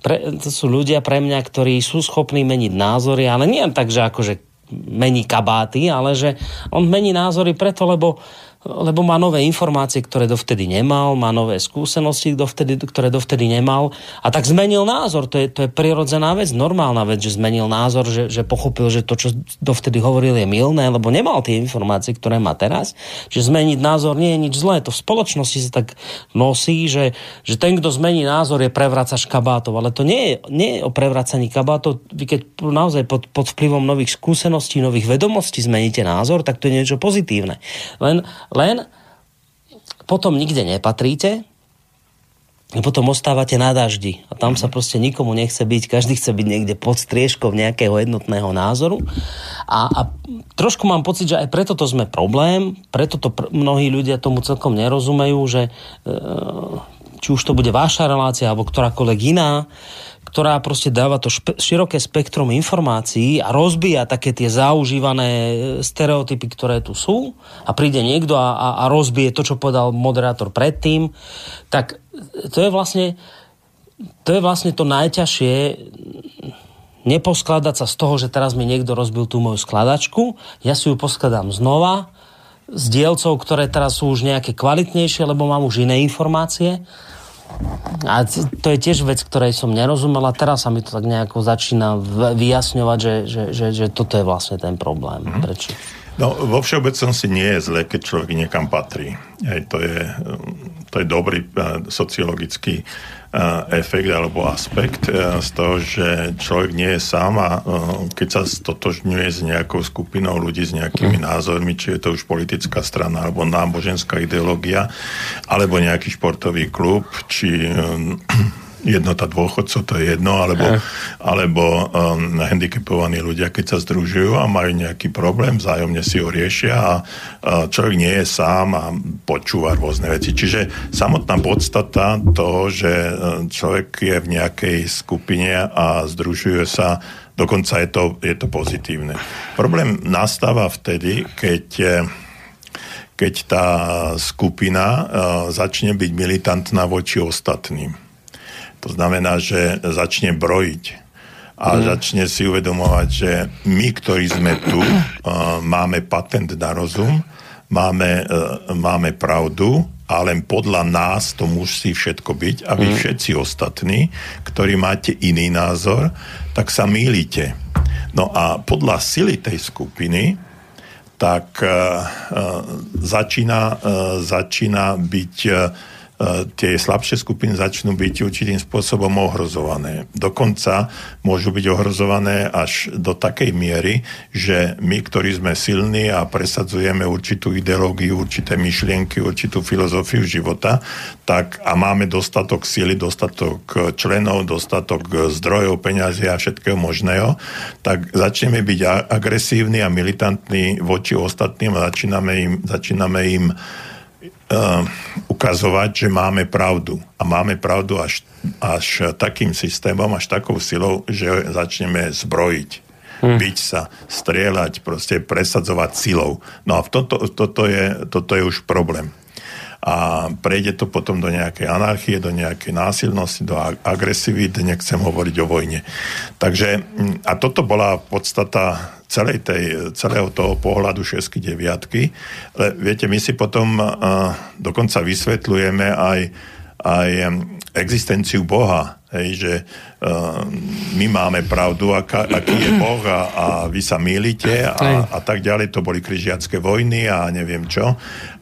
pre, to sú ľudia pre mňa, ktorí sú schopní meniť názory, ale nie tak, že akože mení kabáty, ale že on mení názory preto, lebo lebo má nové informácie, ktoré dovtedy nemal, má nové skúsenosti, dovtedy, ktoré dovtedy nemal a tak zmenil názor. To je, to je prirodzená vec, normálna vec, že zmenil názor, že, že pochopil, že to, čo dovtedy hovoril, je milné, lebo nemal tie informácie, ktoré má teraz. Že zmeniť názor nie je nič zlé. To v spoločnosti sa tak nosí, že, že ten, kto zmení názor, je prevracač kabátov. Ale to nie je, nie je o prevracaní kabátov. Vy keď naozaj pod, pod vplyvom nových skúseností, nových vedomostí zmeníte názor, tak to je niečo pozitívne. Len len potom nikde nepatríte, potom ostávate na daždi. A tam sa proste nikomu nechce byť, každý chce byť niekde pod striežkou nejakého jednotného názoru. A, a trošku mám pocit, že aj preto to sme problém, preto to pr- mnohí ľudia tomu celkom nerozumejú, že e, či už to bude vaša relácia alebo ktorákoľvek iná, ktorá proste dáva to špe- široké spektrum informácií a rozbíja také tie zaužívané e, stereotypy, ktoré tu sú. A príde niekto a, a, a rozbije to, čo povedal moderátor predtým, tak to je vlastne to je vlastne to najťažšie neposkladať sa z toho, že teraz mi niekto rozbil tú moju skladačku, ja si ju poskladám znova s dielcov, ktoré teraz sú už nejaké kvalitnejšie, lebo mám už iné informácie a to je tiež vec, ktorej som nerozumel a teraz sa mi to tak nejako začína vyjasňovať, že, že, že, že toto je vlastne ten problém. Mm-hmm. Prečo? No, vo všeobecnosti nie je zle, keď človek niekam patrí. Hej, to, je, to je dobrý uh, sociologický efekt alebo aspekt z toho, že človek nie je sám a keď sa stotožňuje s nejakou skupinou ľudí, s nejakými mhm. názormi, či je to už politická strana alebo náboženská ideológia, alebo nejaký športový klub, či jednota dôchodcov, to je jedno, alebo, alebo um, handicapovaní ľudia, keď sa združujú a majú nejaký problém, vzájomne si ho riešia a uh, človek nie je sám a počúva rôzne veci. Čiže samotná podstata toho, že uh, človek je v nejakej skupine a združuje sa, dokonca je to, je to pozitívne. Problém nastáva vtedy, keď keď tá skupina uh, začne byť militantná voči ostatným. To znamená, že začne brojiť a mm. začne si uvedomovať, že my, ktorí sme tu, uh, máme patent na rozum, máme, uh, máme pravdu a len podľa nás to musí všetko byť a vy mm. všetci ostatní, ktorí máte iný názor, tak sa mýlite. No a podľa sily tej skupiny tak uh, začína, uh, začína byť uh, tie slabšie skupiny začnú byť určitým spôsobom ohrozované. Dokonca môžu byť ohrozované až do takej miery, že my, ktorí sme silní a presadzujeme určitú ideológiu, určité myšlienky, určitú filozofiu života, tak a máme dostatok sily, dostatok členov, dostatok zdrojov, peňazí a všetkého možného, tak začneme byť agresívni a militantní voči ostatným a začíname im, začíname im ukazovať, že máme pravdu. A máme pravdu až, až takým systémom, až takou silou, že začneme zbrojiť, hmm. byť sa, strieľať, proste presadzovať silou. No a toto, toto, je, toto je už problém. A prejde to potom do nejakej anarchie, do nejakej násilnosti, do agresivity, nechcem hovoriť o vojne. Takže, a toto bola podstata celej tej, celého toho pohľadu šesky deviatky. Ale viete, my si potom uh, dokonca vysvetľujeme aj, aj existenciu Boha. Hej, že uh, my máme pravdu, aká, aký je Boh a, a vy sa mýlite a, a tak ďalej. To boli križiacké vojny a neviem čo.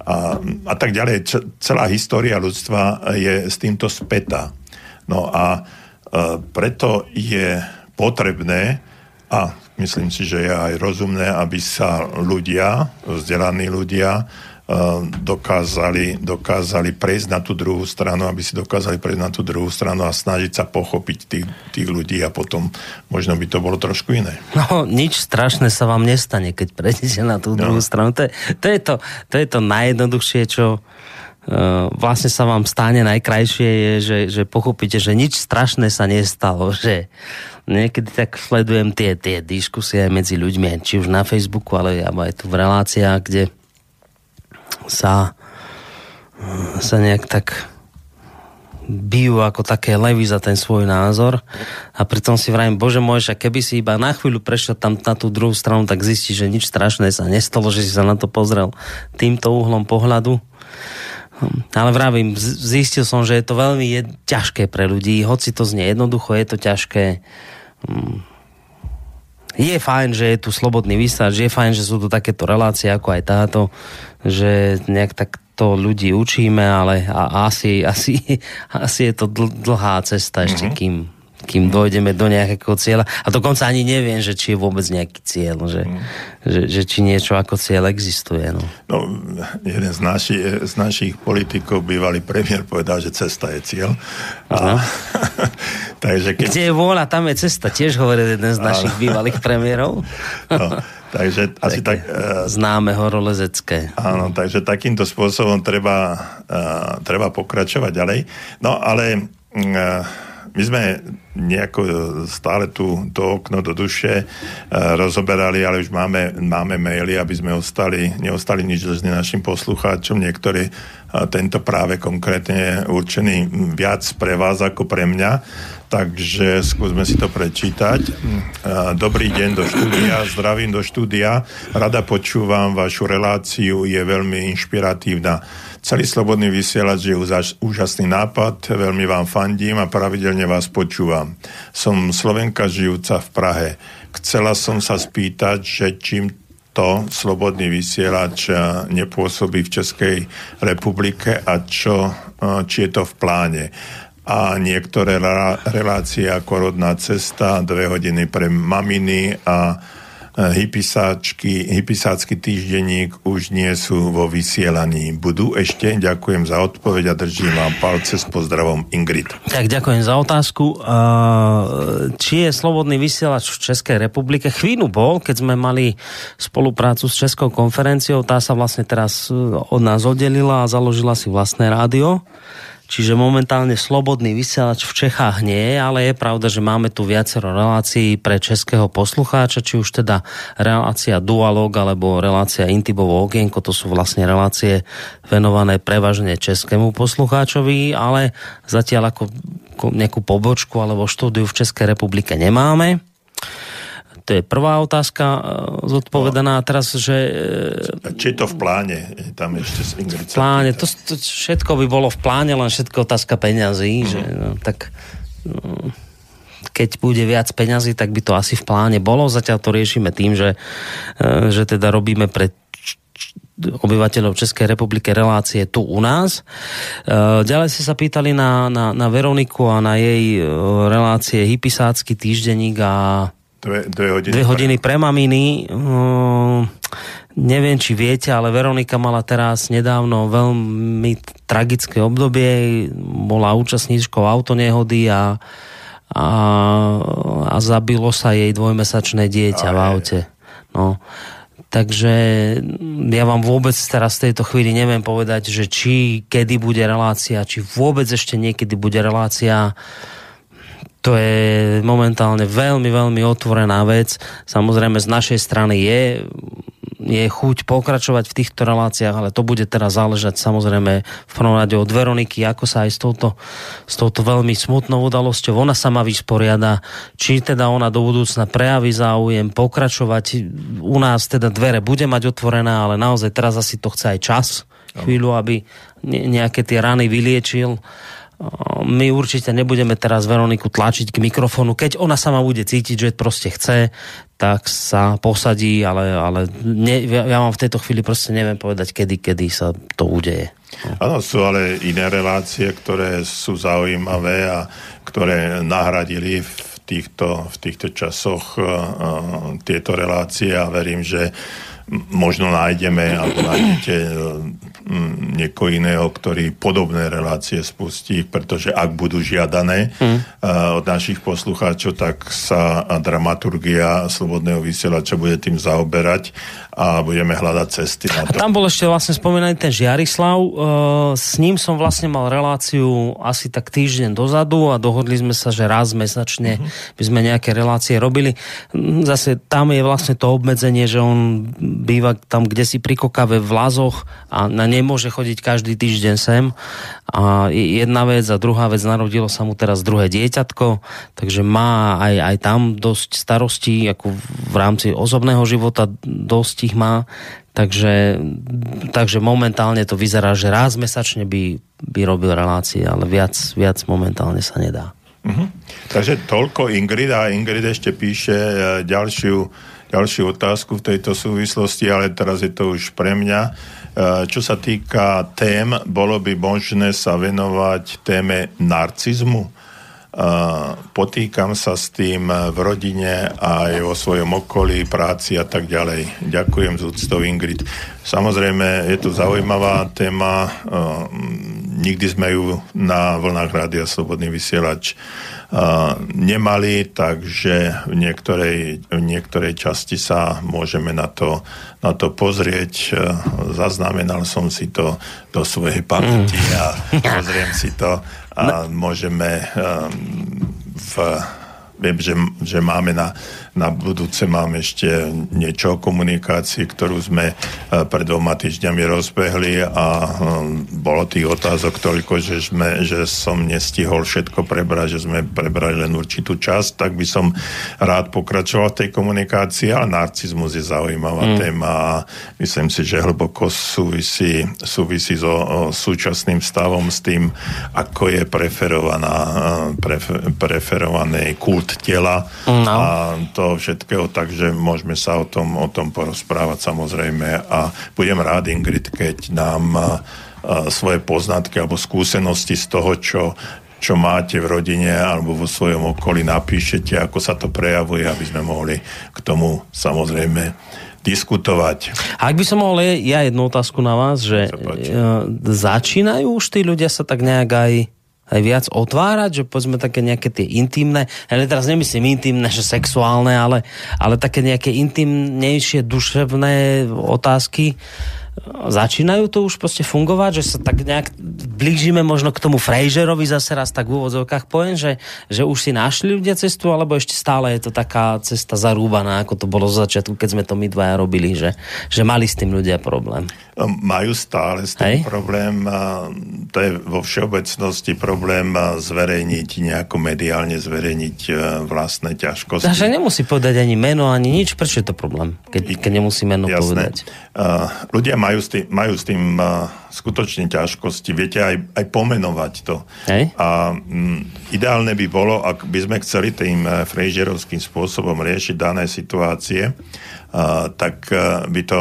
A, a tak ďalej. Celá história ľudstva je s týmto spätá. No a uh, preto je potrebné, a myslím si, že je aj rozumné, aby sa ľudia, vzdelaní ľudia, dokázali, dokázali prejsť na tú druhú stranu, aby si dokázali prejsť na tú druhú stranu a snažiť sa pochopiť tých, tých ľudí a potom možno by to bolo trošku iné. No, nič strašné sa vám nestane, keď prejdete na tú druhú no. stranu. To je, to, je to, to je to najjednoduchšie, čo, Uh, vlastne sa vám stane najkrajšie je, že, že pochopíte, že nič strašné sa nestalo, že niekedy tak sledujem tie, tie diskusie medzi ľuďmi, či už na Facebooku, ale aj tu v reláciách, kde sa, sa nejak tak bijú ako také levy za ten svoj názor a pritom si vrajím, bože môj, že keby si iba na chvíľu prešiel tam na tú druhú stranu, tak zistíš, že nič strašné sa nestalo, že si sa na to pozrel týmto uhlom pohľadu. Ale vravím, zistil som, že je to veľmi ťažké pre ľudí, hoci to znie jednoducho, je to ťažké. Je fajn, že je tu slobodný vysáč, je fajn, že sú tu takéto relácie ako aj táto, že nejak tak to ľudí učíme, ale asi, asi, asi je to dl- dlhá cesta ešte, mm-hmm. kým, kým dojdeme do nejakého cieľa. A dokonca ani neviem, že či je vôbec nejaký cieľ, že, mm. že, že či niečo ako cieľ existuje. No, no jeden z, naši, z našich politikov, bývalý premiér, povedal, že cesta je cieľ. A, takže keď... Kde je vôľa, tam je cesta. Tiež hovorí jeden z našich bývalých premiérov. no, Takže asi tak... Uh, známe horolezecké. Áno, takže takýmto spôsobom treba, uh, treba pokračovať ďalej. No ale uh, my sme nejako stále tu to okno do duše uh, rozoberali, ale už máme, máme maily, aby sme ostali, neostali nič dlžní našim poslucháčom. Niektorí uh, tento práve konkrétne určený viac pre vás ako pre mňa takže skúsme si to prečítať. Dobrý deň do štúdia, zdravím do štúdia, rada počúvam vašu reláciu, je veľmi inšpiratívna. Celý slobodný vysielač je úžasný nápad, veľmi vám fandím a pravidelne vás počúvam. Som Slovenka žijúca v Prahe. Chcela som sa spýtať, že čím to slobodný vysielač nepôsobí v Českej republike a čo, či je to v pláne a niektoré relácie ako rodná cesta, dve hodiny pre maminy a e, hypisáčky, hypisácky týždenník už nie sú vo vysielaní. Budú ešte? Ďakujem za odpoveď a držím vám palce s pozdravom Ingrid. Tak ďakujem za otázku. Či je Slobodný vysielač v Českej republike? Chvíľu bol, keď sme mali spoluprácu s Českou konferenciou. Tá sa vlastne teraz od nás oddelila a založila si vlastné rádio Čiže momentálne slobodný vysielač v Čechách nie je, ale je pravda, že máme tu viacero relácií pre českého poslucháča, či už teda relácia Dualog alebo relácia Intibovo okienko, to sú vlastne relácie venované prevažne českému poslucháčovi, ale zatiaľ ako nejakú pobočku alebo štúdiu v Českej republike nemáme. To je prvá otázka e, zodpovedaná. No. Teraz, že... E, či to v pláne? Tam ešte s Ingrid. V pláne. To, to, všetko by bolo v pláne, len všetko otázka peňazí. Mm-hmm. Že, no, tak no, keď bude viac peňazí, tak by to asi v pláne bolo. Zatiaľ to riešime tým, že, e, že teda robíme pre obyvateľov Českej republiky relácie tu u nás. Ďalej ste sa pýtali na, na, na Veroniku a na jej relácie Hypisácky týždenník a Dve, dve hodiny, dve hodiny pre maminy. Uh, neviem, či viete, ale Veronika mala teraz nedávno veľmi tragické obdobie. Bola účastníčkou autonehody a, a, a zabilo sa jej dvojmesačné dieťa Aj. v aute. No. Takže ja vám vôbec teraz v tejto chvíli neviem povedať, že či kedy bude relácia, či vôbec ešte niekedy bude relácia uh, to je momentálne veľmi, veľmi otvorená vec. Samozrejme z našej strany je, je chuť pokračovať v týchto reláciách, ale to bude teraz záležať samozrejme v prvom rade od Veroniky, ako sa aj s touto, s touto veľmi smutnou udalosťou ona sama vysporiada, či teda ona do budúcna prejaví záujem pokračovať. U nás teda dvere bude mať otvorené, ale naozaj teraz asi to chce aj čas, chvíľu, aby nejaké tie rany vyliečil my určite nebudeme teraz Veroniku tlačiť k mikrofónu. Keď ona sama bude cítiť, že proste chce, tak sa posadí, ale, ale ne, ja vám v tejto chvíli proste neviem povedať, kedy, kedy sa to udeje. Áno, sú ale iné relácie, ktoré sú zaujímavé a ktoré nahradili v týchto, v týchto časoch uh, tieto relácie a verím, že možno nájdeme alebo nájdete Mm, niekoho iného, ktorý podobné relácie spustí, pretože ak budú žiadané mm. od našich poslucháčov, tak sa dramaturgia Slobodného vysielača bude tým zaoberať a budeme hľadať cesty na to. A tam bol ešte vlastne spomínaný ten Žiarislav. E, s ním som vlastne mal reláciu asi tak týždeň dozadu a dohodli sme sa, že raz mesačne mm-hmm. by sme nejaké relácie robili. Zase tam je vlastne to obmedzenie, že on býva tam, kde si pri kokave v Lazoch a na nemôže chodiť každý týždeň sem. A jedna vec a druhá vec, narodilo sa mu teraz druhé dieťatko, takže má aj, aj tam dosť starostí, ako v rámci osobného života dosť ich má. Takže, takže momentálne to vyzerá, že raz mesačne by, by robil relácie, ale viac, viac momentálne sa nedá. Uh-huh. Takže toľko Ingrid a Ingrid ešte píše e, ďalšiu, ďalšiu otázku v tejto súvislosti, ale teraz je to už pre mňa. E, čo sa týka tém, bolo by možné sa venovať téme narcizmu? potýkam sa s tým v rodine aj vo svojom okolí, práci a tak ďalej. Ďakujem z úctou Ingrid. Samozrejme, je to zaujímavá téma. Nikdy sme ju na vlnách Rádia Slobodný vysielač nemali, takže v niektorej, v niektorej časti sa môžeme na to, na to pozrieť. Zaznamenal som si to do svojej pamäti a pozriem si to a môžeme v viem, že, že máme na, na budúce máme ešte niečo o komunikácii, ktorú sme e, pred dvoma týždňami rozbehli a e, bolo tých otázok toľko, že, sme, že som nestihol všetko prebrať, že sme prebrali len určitú časť, tak by som rád pokračoval v tej komunikácii, ale narcizmus je zaujímavá mm. téma a myslím si, že hlboko súvisí, súvisí so súčasným stavom s tým, ako je preferovaná, e, prefer, preferovaný kult tela no. a to toho všetkého, takže môžeme sa o tom, o tom porozprávať samozrejme a budem rád, Ingrid, keď nám a, a, svoje poznatky alebo skúsenosti z toho, čo, čo máte v rodine alebo vo svojom okolí napíšete, ako sa to prejavuje, aby sme mohli k tomu samozrejme diskutovať. A ak by som mohol ja jednu otázku na vás, že e, začínajú už tí ľudia sa tak nejak aj aj viac otvárať, že povedzme také nejaké tie intimné, ale teraz nemyslím intimné, že sexuálne, ale, ale také nejaké intimnejšie duševné otázky, začínajú to už proste fungovať, že sa tak nejak blížime možno k tomu Fraserovi zase raz tak v úvodzovkách poviem, že, že už si našli ľudia cestu, alebo ešte stále je to taká cesta zarúbaná, ako to bolo z začiatku, keď sme to my dvaja robili, že, že mali s tým ľudia problém. Majú stále s tým Hej? problém. To je vo všeobecnosti problém zverejniť, nejako mediálne zverejniť e, vlastné ťažkosti. Takže nemusí povedať ani meno, ani nič. Prečo je to problém, keď, keď nemusí meno Jasné. povedať? Ľudia majú s tým, majú s tým skutočne ťažkosti. Viete aj, aj pomenovať to. Hej. A um, ideálne by bolo, ak by sme chceli tým uh, Fraserovským spôsobom riešiť dané situácie, tak uh, by to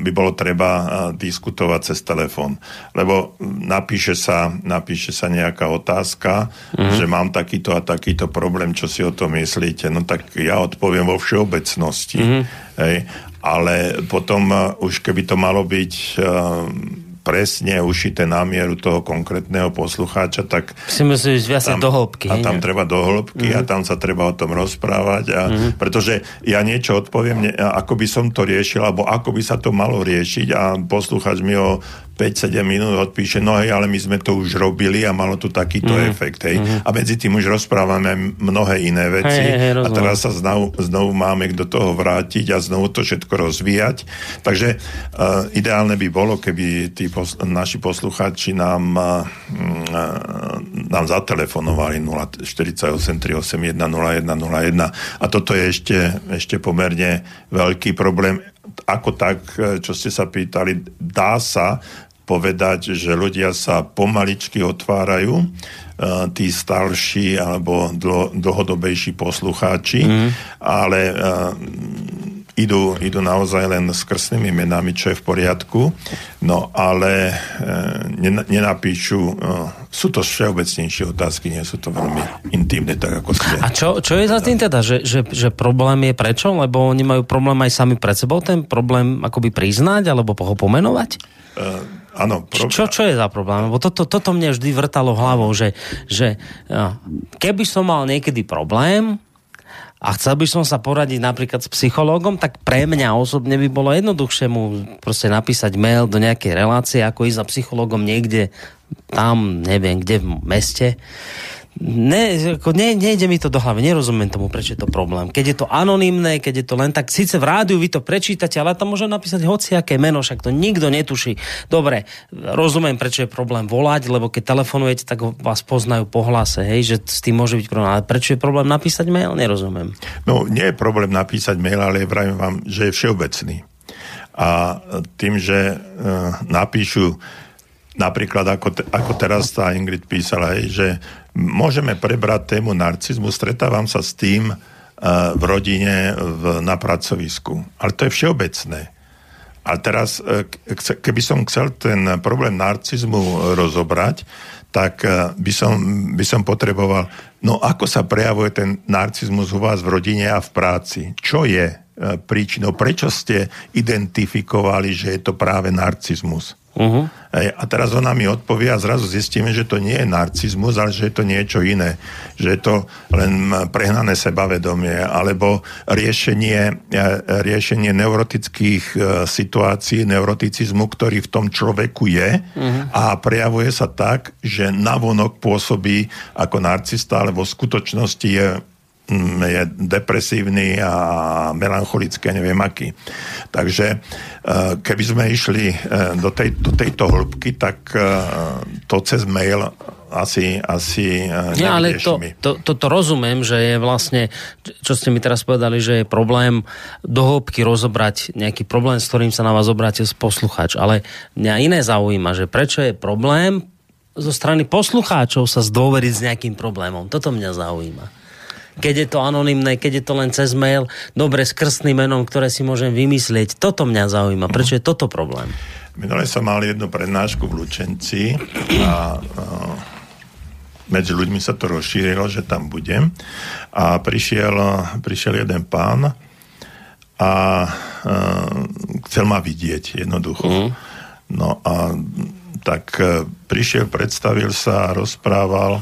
by bolo treba uh, diskutovať cez telefón. Lebo napíše sa, napíše sa nejaká otázka, uh-huh. že mám takýto a takýto problém, čo si o to myslíte. No tak ja odpoviem vo všeobecnosti. Uh-huh. Hej ale potom uh, už keby to malo byť presne ušité na mieru toho konkrétneho poslucháča, tak... Si myslíš viac do hĺbky. A tam treba do hĺbky mm-hmm. a mhm. tam sa treba o tom rozprávať. A, mm-hmm. Pretože ja niečo odpoviem, ne, ako by som to riešil, alebo ako by sa to malo riešiť a poslucháč mi ho 5-7 minút odpíše, no hej, ale my sme to už robili a malo tu takýto mm. efekt, hej. Mm. A medzi tým už rozprávame mnohé iné veci hej, hej, a teraz sa znovu, znovu máme do toho vrátiť a znovu to všetko rozvíjať. Takže uh, ideálne by bolo, keby tí pos- naši poslucháči nám, uh, nám zatelefonovali 048 381 0101 a toto je ešte, ešte pomerne veľký problém ako tak, čo ste sa pýtali, dá sa povedať, že ľudia sa pomaličky otvárajú, e, tí starší alebo dlho, dlhodobejší poslucháči, mm. ale uh, idú, idú naozaj len s krstnými menami, čo je v poriadku, no ale uh, nenapíšu, uh, sú to všeobecnejšie otázky, nie sú to veľmi intimné, tak ako ste. A čo, čo je za tým teda, že, že, že problém je prečo? Lebo oni majú problém aj sami pred sebou, ten problém akoby priznať alebo ho pomenovať? Uh, Áno, čo, čo je za problém? Lebo toto, toto mne vždy vrtalo hlavou, že, že keby som mal niekedy problém a chcel by som sa poradiť napríklad s psychológom, tak pre mňa osobne by bolo jednoduchšie mu proste napísať mail do nejakej relácie, ako ísť za psychológom niekde tam, neviem, kde v meste ne, ako ne, nejde mi to do hlavy, nerozumiem tomu, prečo je to problém. Keď je to anonymné, keď je to len tak, síce v rádiu vy to prečítate, ale tam môže napísať hociaké meno, však to nikto netuší. Dobre, rozumiem, prečo je problém volať, lebo keď telefonujete, tak vás poznajú po hlase, hej, že s tým môže byť problém. Ale prečo je problém napísať mail, nerozumiem. No, nie je problém napísať mail, ale vravím vám, že je všeobecný. A tým, že uh, napíšu napríklad ako, te, ako teraz tá Ingrid písala, hej, že môžeme prebrať tému narcizmu, stretávam sa s tým uh, v rodine, v, na pracovisku. Ale to je všeobecné. A teraz, uh, keby som chcel ten problém narcizmu rozobrať, tak uh, by som, by som potreboval, no ako sa prejavuje ten narcizmus u vás v rodine a v práci? Čo je príčinou? Prečo ste identifikovali, že je to práve narcizmus? Uh-huh. A teraz ona mi odpovie a zrazu zistíme, že to nie je narcizmus, ale že je to niečo iné. Že je to len prehnané sebavedomie alebo riešenie, e, riešenie neurotických e, situácií, neuroticizmu, ktorý v tom človeku je uh-huh. a prejavuje sa tak, že navonok pôsobí ako narcista, alebo v skutočnosti je je depresívny a melancholický a neviem aký. Takže e, keby sme išli e, do, tej, do tejto hĺbky, tak e, to cez mail asi, asi Nie, ale to, to, to, to rozumiem, že je vlastne, čo ste mi teraz povedali, že je problém do hĺbky rozobrať nejaký problém, s ktorým sa na vás obrátil poslucháč. Ale mňa iné zaujíma, že prečo je problém zo strany poslucháčov sa zdôveriť s nejakým problémom. Toto mňa zaujíma keď je to anonymné, keď je to len cez mail, dobre s krstným menom, ktoré si môžem vymyslieť. Toto mňa zaujíma. Prečo je toto problém? Minule som mal jednu prednášku v Lučenci a, a medzi ľuďmi sa to rozšírilo, že tam budem. A prišiel, prišiel jeden pán a, a chcel ma vidieť jednoducho. Mm. No a tak e, prišiel, predstavil sa a rozprával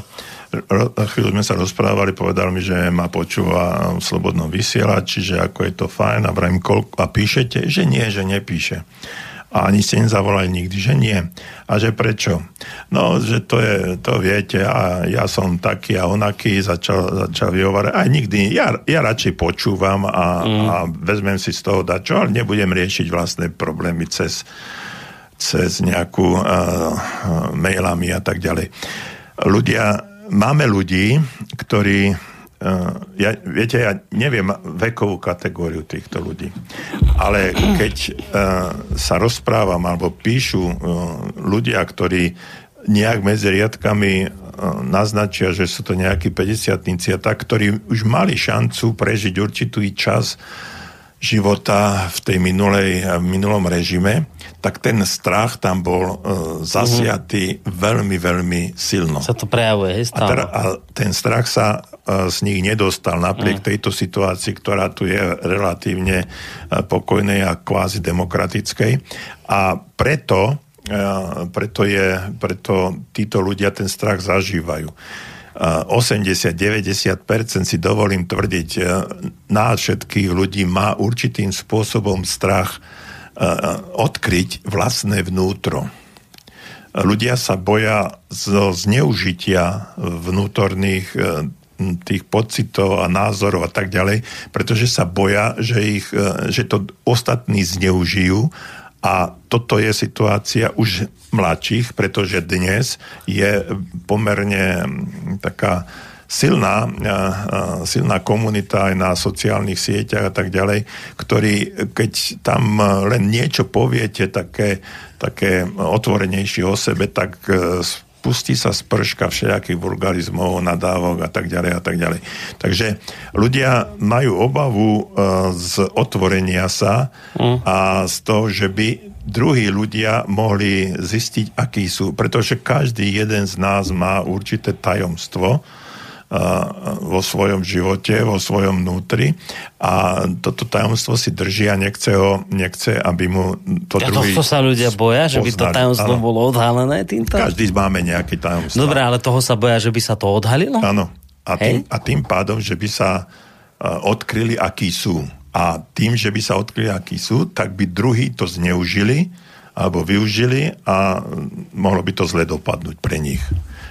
chvíľu sme sa rozprávali, povedal mi, že ma počúva v slobodnom vysielači, že ako je to fajn a vrajím, koľko, a píšete, že nie, že nepíše. A ani ste nezavolali nikdy, že nie. A že prečo? No, že to je, to viete, a ja som taký a onaký, začal, začal vyhovárať. Aj nikdy, ja, ja radšej počúvam a, mm. a vezmem si z toho dačo, ale nebudem riešiť vlastné problémy cez, cez nejakú uh, mailami a tak ďalej. Ľudia máme ľudí, ktorí Uh, ja, viete, ja neviem vekovú kategóriu týchto ľudí, ale keď uh, sa rozprávam alebo píšu uh, ľudia, ktorí nejak medzi riadkami uh, naznačia, že sú to nejakí 50 a tak, ktorí už mali šancu prežiť určitý čas života v tej minulej, v minulom režime, tak ten strach tam bol uh, zasiatý uh-huh. veľmi, veľmi silno. Sa to prejavuje, hej, a, teda, a ten strach sa uh, z nich nedostal napriek uh-huh. tejto situácii, ktorá tu je relatívne uh, pokojnej a kvázi demokratickej. A preto, uh, preto, je, preto títo ľudia ten strach zažívajú. 80-90% si dovolím tvrdiť, nás všetkých ľudí má určitým spôsobom strach Eh, odkryť vlastné vnútro. Ľudia sa boja zo zneužitia vnútorných eh, tých pocitov a názorov a tak ďalej, pretože sa boja, že, ich, že to ostatní zneužijú a toto je situácia už mladších, pretože dnes je pomerne taká silná, silná komunita aj na sociálnych sieťach a tak ďalej, ktorí, keď tam len niečo poviete také, také otvorenejšie o sebe, tak e, pustí sa sprška všelijakých vulgarizmov, nadávok a tak ďalej a tak ďalej. Takže ľudia majú obavu e, z otvorenia sa mm. a z toho, že by druhí ľudia mohli zistiť, akí sú. Pretože každý jeden z nás má určité tajomstvo, vo svojom živote, vo svojom vnútri a toto tajomstvo si drží a nechce ho, nechce, aby mu to ja druhý to sa ľudia boja, že by to tajomstvo ano. bolo odhalené týmto? Každý máme nejaké tajomstvo. Dobre, ale toho sa boja, že by sa to odhalilo? Áno. A tým, a tým pádom, že by sa odkryli, akí sú. A tým, že by sa odkryli, akí sú, tak by druhí to zneužili alebo využili a mohlo by to zle dopadnúť pre nich.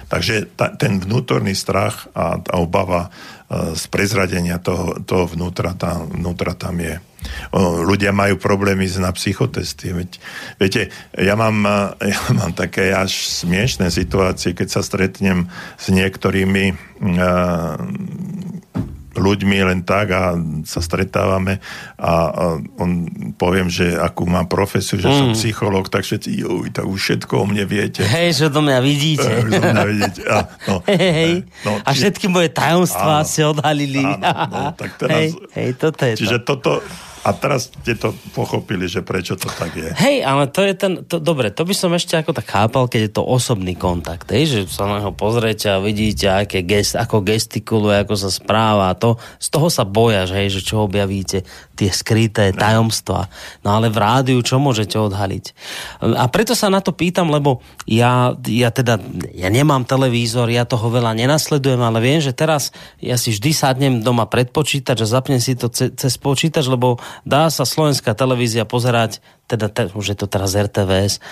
Takže ta, ten vnútorný strach a tá obava z prezradenia toho, toho vnútra, tá, vnútra tam je. Ľudia majú problémy na psychotesty. Veď, viete, ja mám, ja mám také až smiešné situácie, keď sa stretnem s niektorými uh, ľuďmi len tak a sa stretávame a, a on poviem, že akú mám profesiu, že mm. som psychológ, tak všetci, juj, tak už všetko o mne viete. Hej, že do mňa vidíte. do mňa vidíte. A, no, hej, hej. No, či... a všetky moje tajomstvá ste odhalili. Áno, no, tak teraz, hej, hej, toto je čiže to. toto, a teraz ste to pochopili, že prečo to tak je. Hej, ale to je ten, to, dobre, to by som ešte ako tak chápal, keď je to osobný kontakt, hej, že sa na ho pozriete a vidíte, aké gest, ako gestikuluje, ako sa správa, to, z toho sa boja, že, hej, že čo objavíte, tie skryté tajomstvá. No ale v rádiu čo môžete odhaliť? A preto sa na to pýtam, lebo ja, ja teda, ja nemám televízor, ja toho veľa nenasledujem, ale viem, že teraz ja si vždy sadnem doma pred počítač a zapnem si to ce, cez počítač, lebo dá sa slovenská televízia pozerať, teda te, už je to teraz RTVS,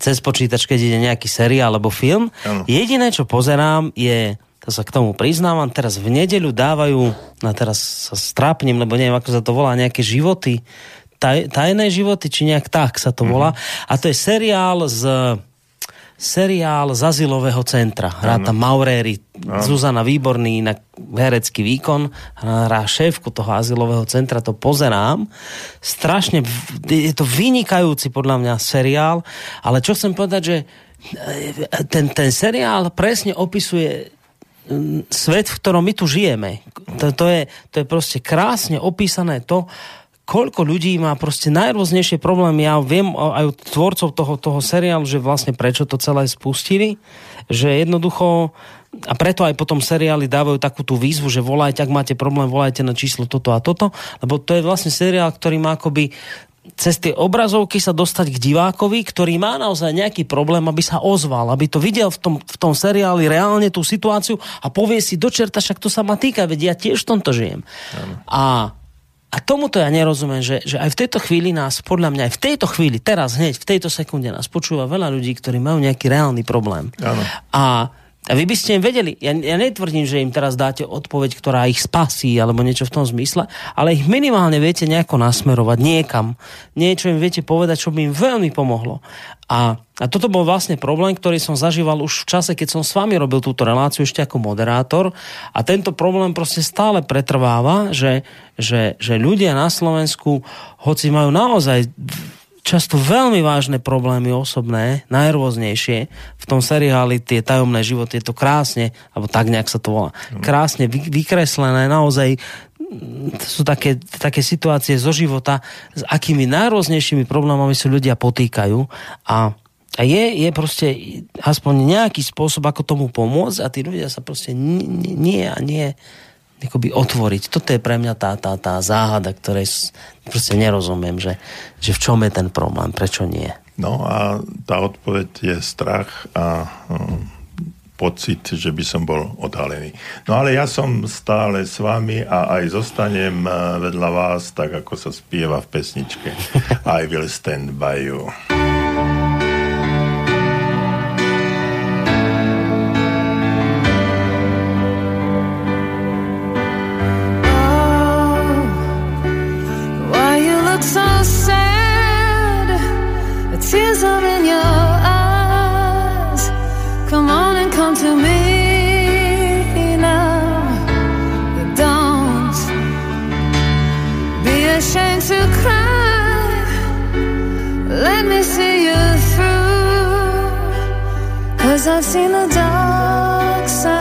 cez počítač, keď ide nejaký seriál alebo film. Ano. Jediné, čo pozerám, je to sa k tomu priznávam, teraz v nedeľu dávajú, a teraz sa strápnem, lebo neviem, ako sa to volá, nejaké životy, taj, tajné životy, či nejak tak sa to volá. Mm-hmm. A to je seriál z seriál z azylového centra. Hrá tam Mauréry, Zuzana Výborný, na herecký výkon, hrá šéfku toho azylového centra, to pozerám. Strašne, je to vynikajúci podľa mňa seriál, ale čo chcem povedať, že e, ten, ten seriál presne opisuje svet, v ktorom my tu žijeme. To, to, je, to je proste krásne opísané to, koľko ľudí má proste najrôznejšie problémy. Ja viem aj od tvorcov toho, toho seriálu, že vlastne prečo to celé spustili, že jednoducho a preto aj potom seriály dávajú takú tú výzvu, že volajte, ak máte problém, volajte na číslo toto a toto, lebo to je vlastne seriál, ktorý má akoby cez tie obrazovky sa dostať k divákovi, ktorý má naozaj nejaký problém, aby sa ozval, aby to videl v tom, v tom seriáli reálne tú situáciu a povie si, dočerta, však to sa ma týka, veď ja tiež v tomto žijem. A a tomuto ja nerozumiem, že, že aj v tejto chvíli nás, podľa mňa aj v tejto chvíli, teraz hneď, v tejto sekunde nás počúva veľa ľudí, ktorí majú nejaký reálny problém. Ano. A a vy by ste im vedeli, ja, ja netvrdím, že im teraz dáte odpoveď, ktorá ich spasí, alebo niečo v tom zmysle, ale ich minimálne viete nejako nasmerovať niekam. Niečo im viete povedať, čo by im veľmi pomohlo. A, a toto bol vlastne problém, ktorý som zažíval už v čase, keď som s vami robil túto reláciu ešte ako moderátor. A tento problém proste stále pretrváva, že, že, že ľudia na Slovensku, hoci majú naozaj často veľmi vážne problémy osobné, najrôznejšie. V tom seriáli tie tajomné životy je to krásne, alebo tak nejak sa to volá, mhm. krásne vy, vykreslené, naozaj mm, sú také, také situácie zo života, s akými najrôznejšími problémami sa ľudia potýkajú a a je, je proste aspoň nejaký spôsob, ako tomu pomôcť a tí ľudia sa proste nie a nie akoby otvoriť. Toto je pre mňa tá, tá, tá záhada, ktorej proste nerozumiem, že, že v čom je ten problém, prečo nie. No a tá odpoveď je strach a um, pocit, že by som bol odhalený. No ale ja som stále s vami a aj zostanem uh, vedľa vás, tak ako sa spieva v pesničke I will stand by you. Tears are in your eyes. Come on and come to me now. Don't be ashamed to cry. Let me see you through. Cause I've seen the dark side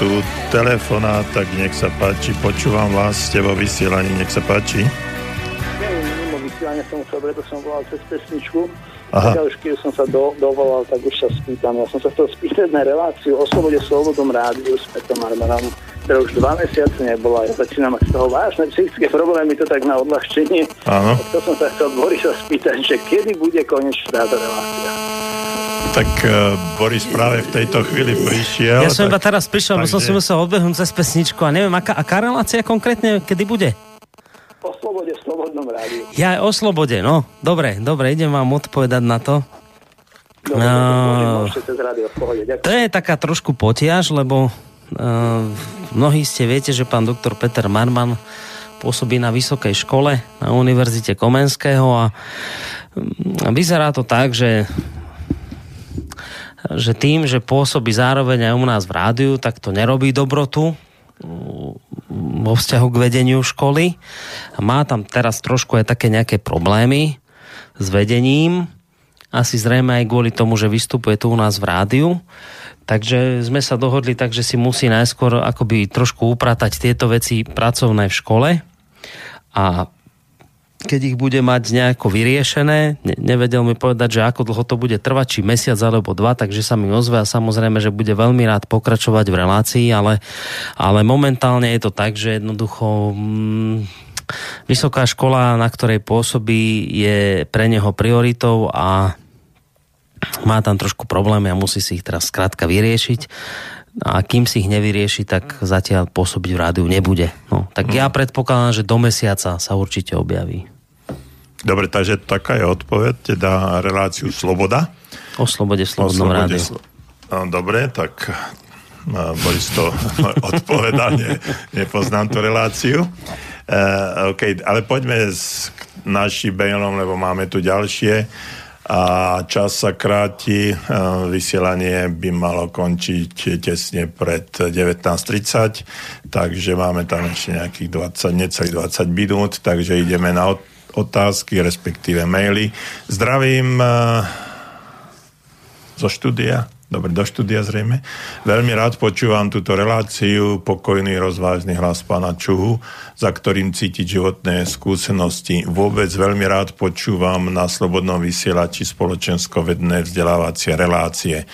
tu telefona, tak nech sa páči, počúvam vás, ste vo vysielaní, nech sa páči. Mimo vysielania som chcel, preto som volal cez pesničku. Aha. Tak už keď som sa do, dovolal, tak už sa spýtam. Ja som sa chcel spýtať na reláciu o slobode slobodom rádiu s Petom Armanom, ktorá už dva mesiace nebola. Ja začínam z toho vážne psychické problémy, to tak na odľahčenie. Áno. To som sa chcel Borisa spýtať, že kedy bude konečne táto relácia. Tak uh, Boris práve v tejto chvíli prišiel. Ja som tak, iba teraz prišiel, lebo som si musel odbehnúť cez pesničku a neviem, aká, aká relácia konkrétne, kedy bude? O slobode v slobodnom rádiu. Ja o slobode, no. Dobre, dobre, idem vám odpovedať na to. Dobre, No. môžete rádio v pohode. To je taká trošku potiaž, lebo uh, mnohí ste viete, že pán doktor Peter Marman pôsobí na vysokej škole na Univerzite Komenského a mm, vyzerá to tak, že že tým, že pôsobí zároveň aj u nás v rádiu, tak to nerobí dobrotu mm, vo vzťahu k vedeniu školy. Má tam teraz trošku aj také nejaké problémy s vedením. Asi zrejme aj kvôli tomu, že vystupuje tu u nás v rádiu. Takže sme sa dohodli tak, že si musí najskôr akoby trošku upratať tieto veci pracovné v škole. A keď ich bude mať nejako vyriešené, ne, nevedel mi povedať, že ako dlho to bude trvať, či mesiac alebo dva, takže sa mi ozve a samozrejme, že bude veľmi rád pokračovať v relácii, ale, ale momentálne je to tak, že jednoducho mm, vysoká škola, na ktorej pôsobí, je pre neho prioritou a má tam trošku problémy a musí si ich teraz skrátka vyriešiť a kým si ich nevyrieši, tak zatiaľ pôsobiť v rádiu nebude. No, tak ja predpokladám, že do mesiaca sa určite objaví. Dobre, takže taká je odpoveď, teda reláciu Sloboda. O slobode v slobodnom rádiu. slo- No, Dobre, tak a, Boris to odpovedal, ne, nepoznám tú reláciu. Uh, OK, ale poďme s našim mailom, lebo máme tu ďalšie a čas sa kráti. Uh, vysielanie by malo končiť tesne pred 19.30, takže máme tam ešte nejakých 20, necelých 20 minút, takže ideme na ot- otázky, respektíve maily. Zdravím uh, zo štúdia. Dobre, do štúdia zrejme. Veľmi rád počúvam túto reláciu, pokojný, rozvážny hlas pána Čuhu, za ktorým cítiť životné skúsenosti. Vôbec veľmi rád počúvam na slobodnom vysielači spoločensko-vedné vzdelávacie relácie.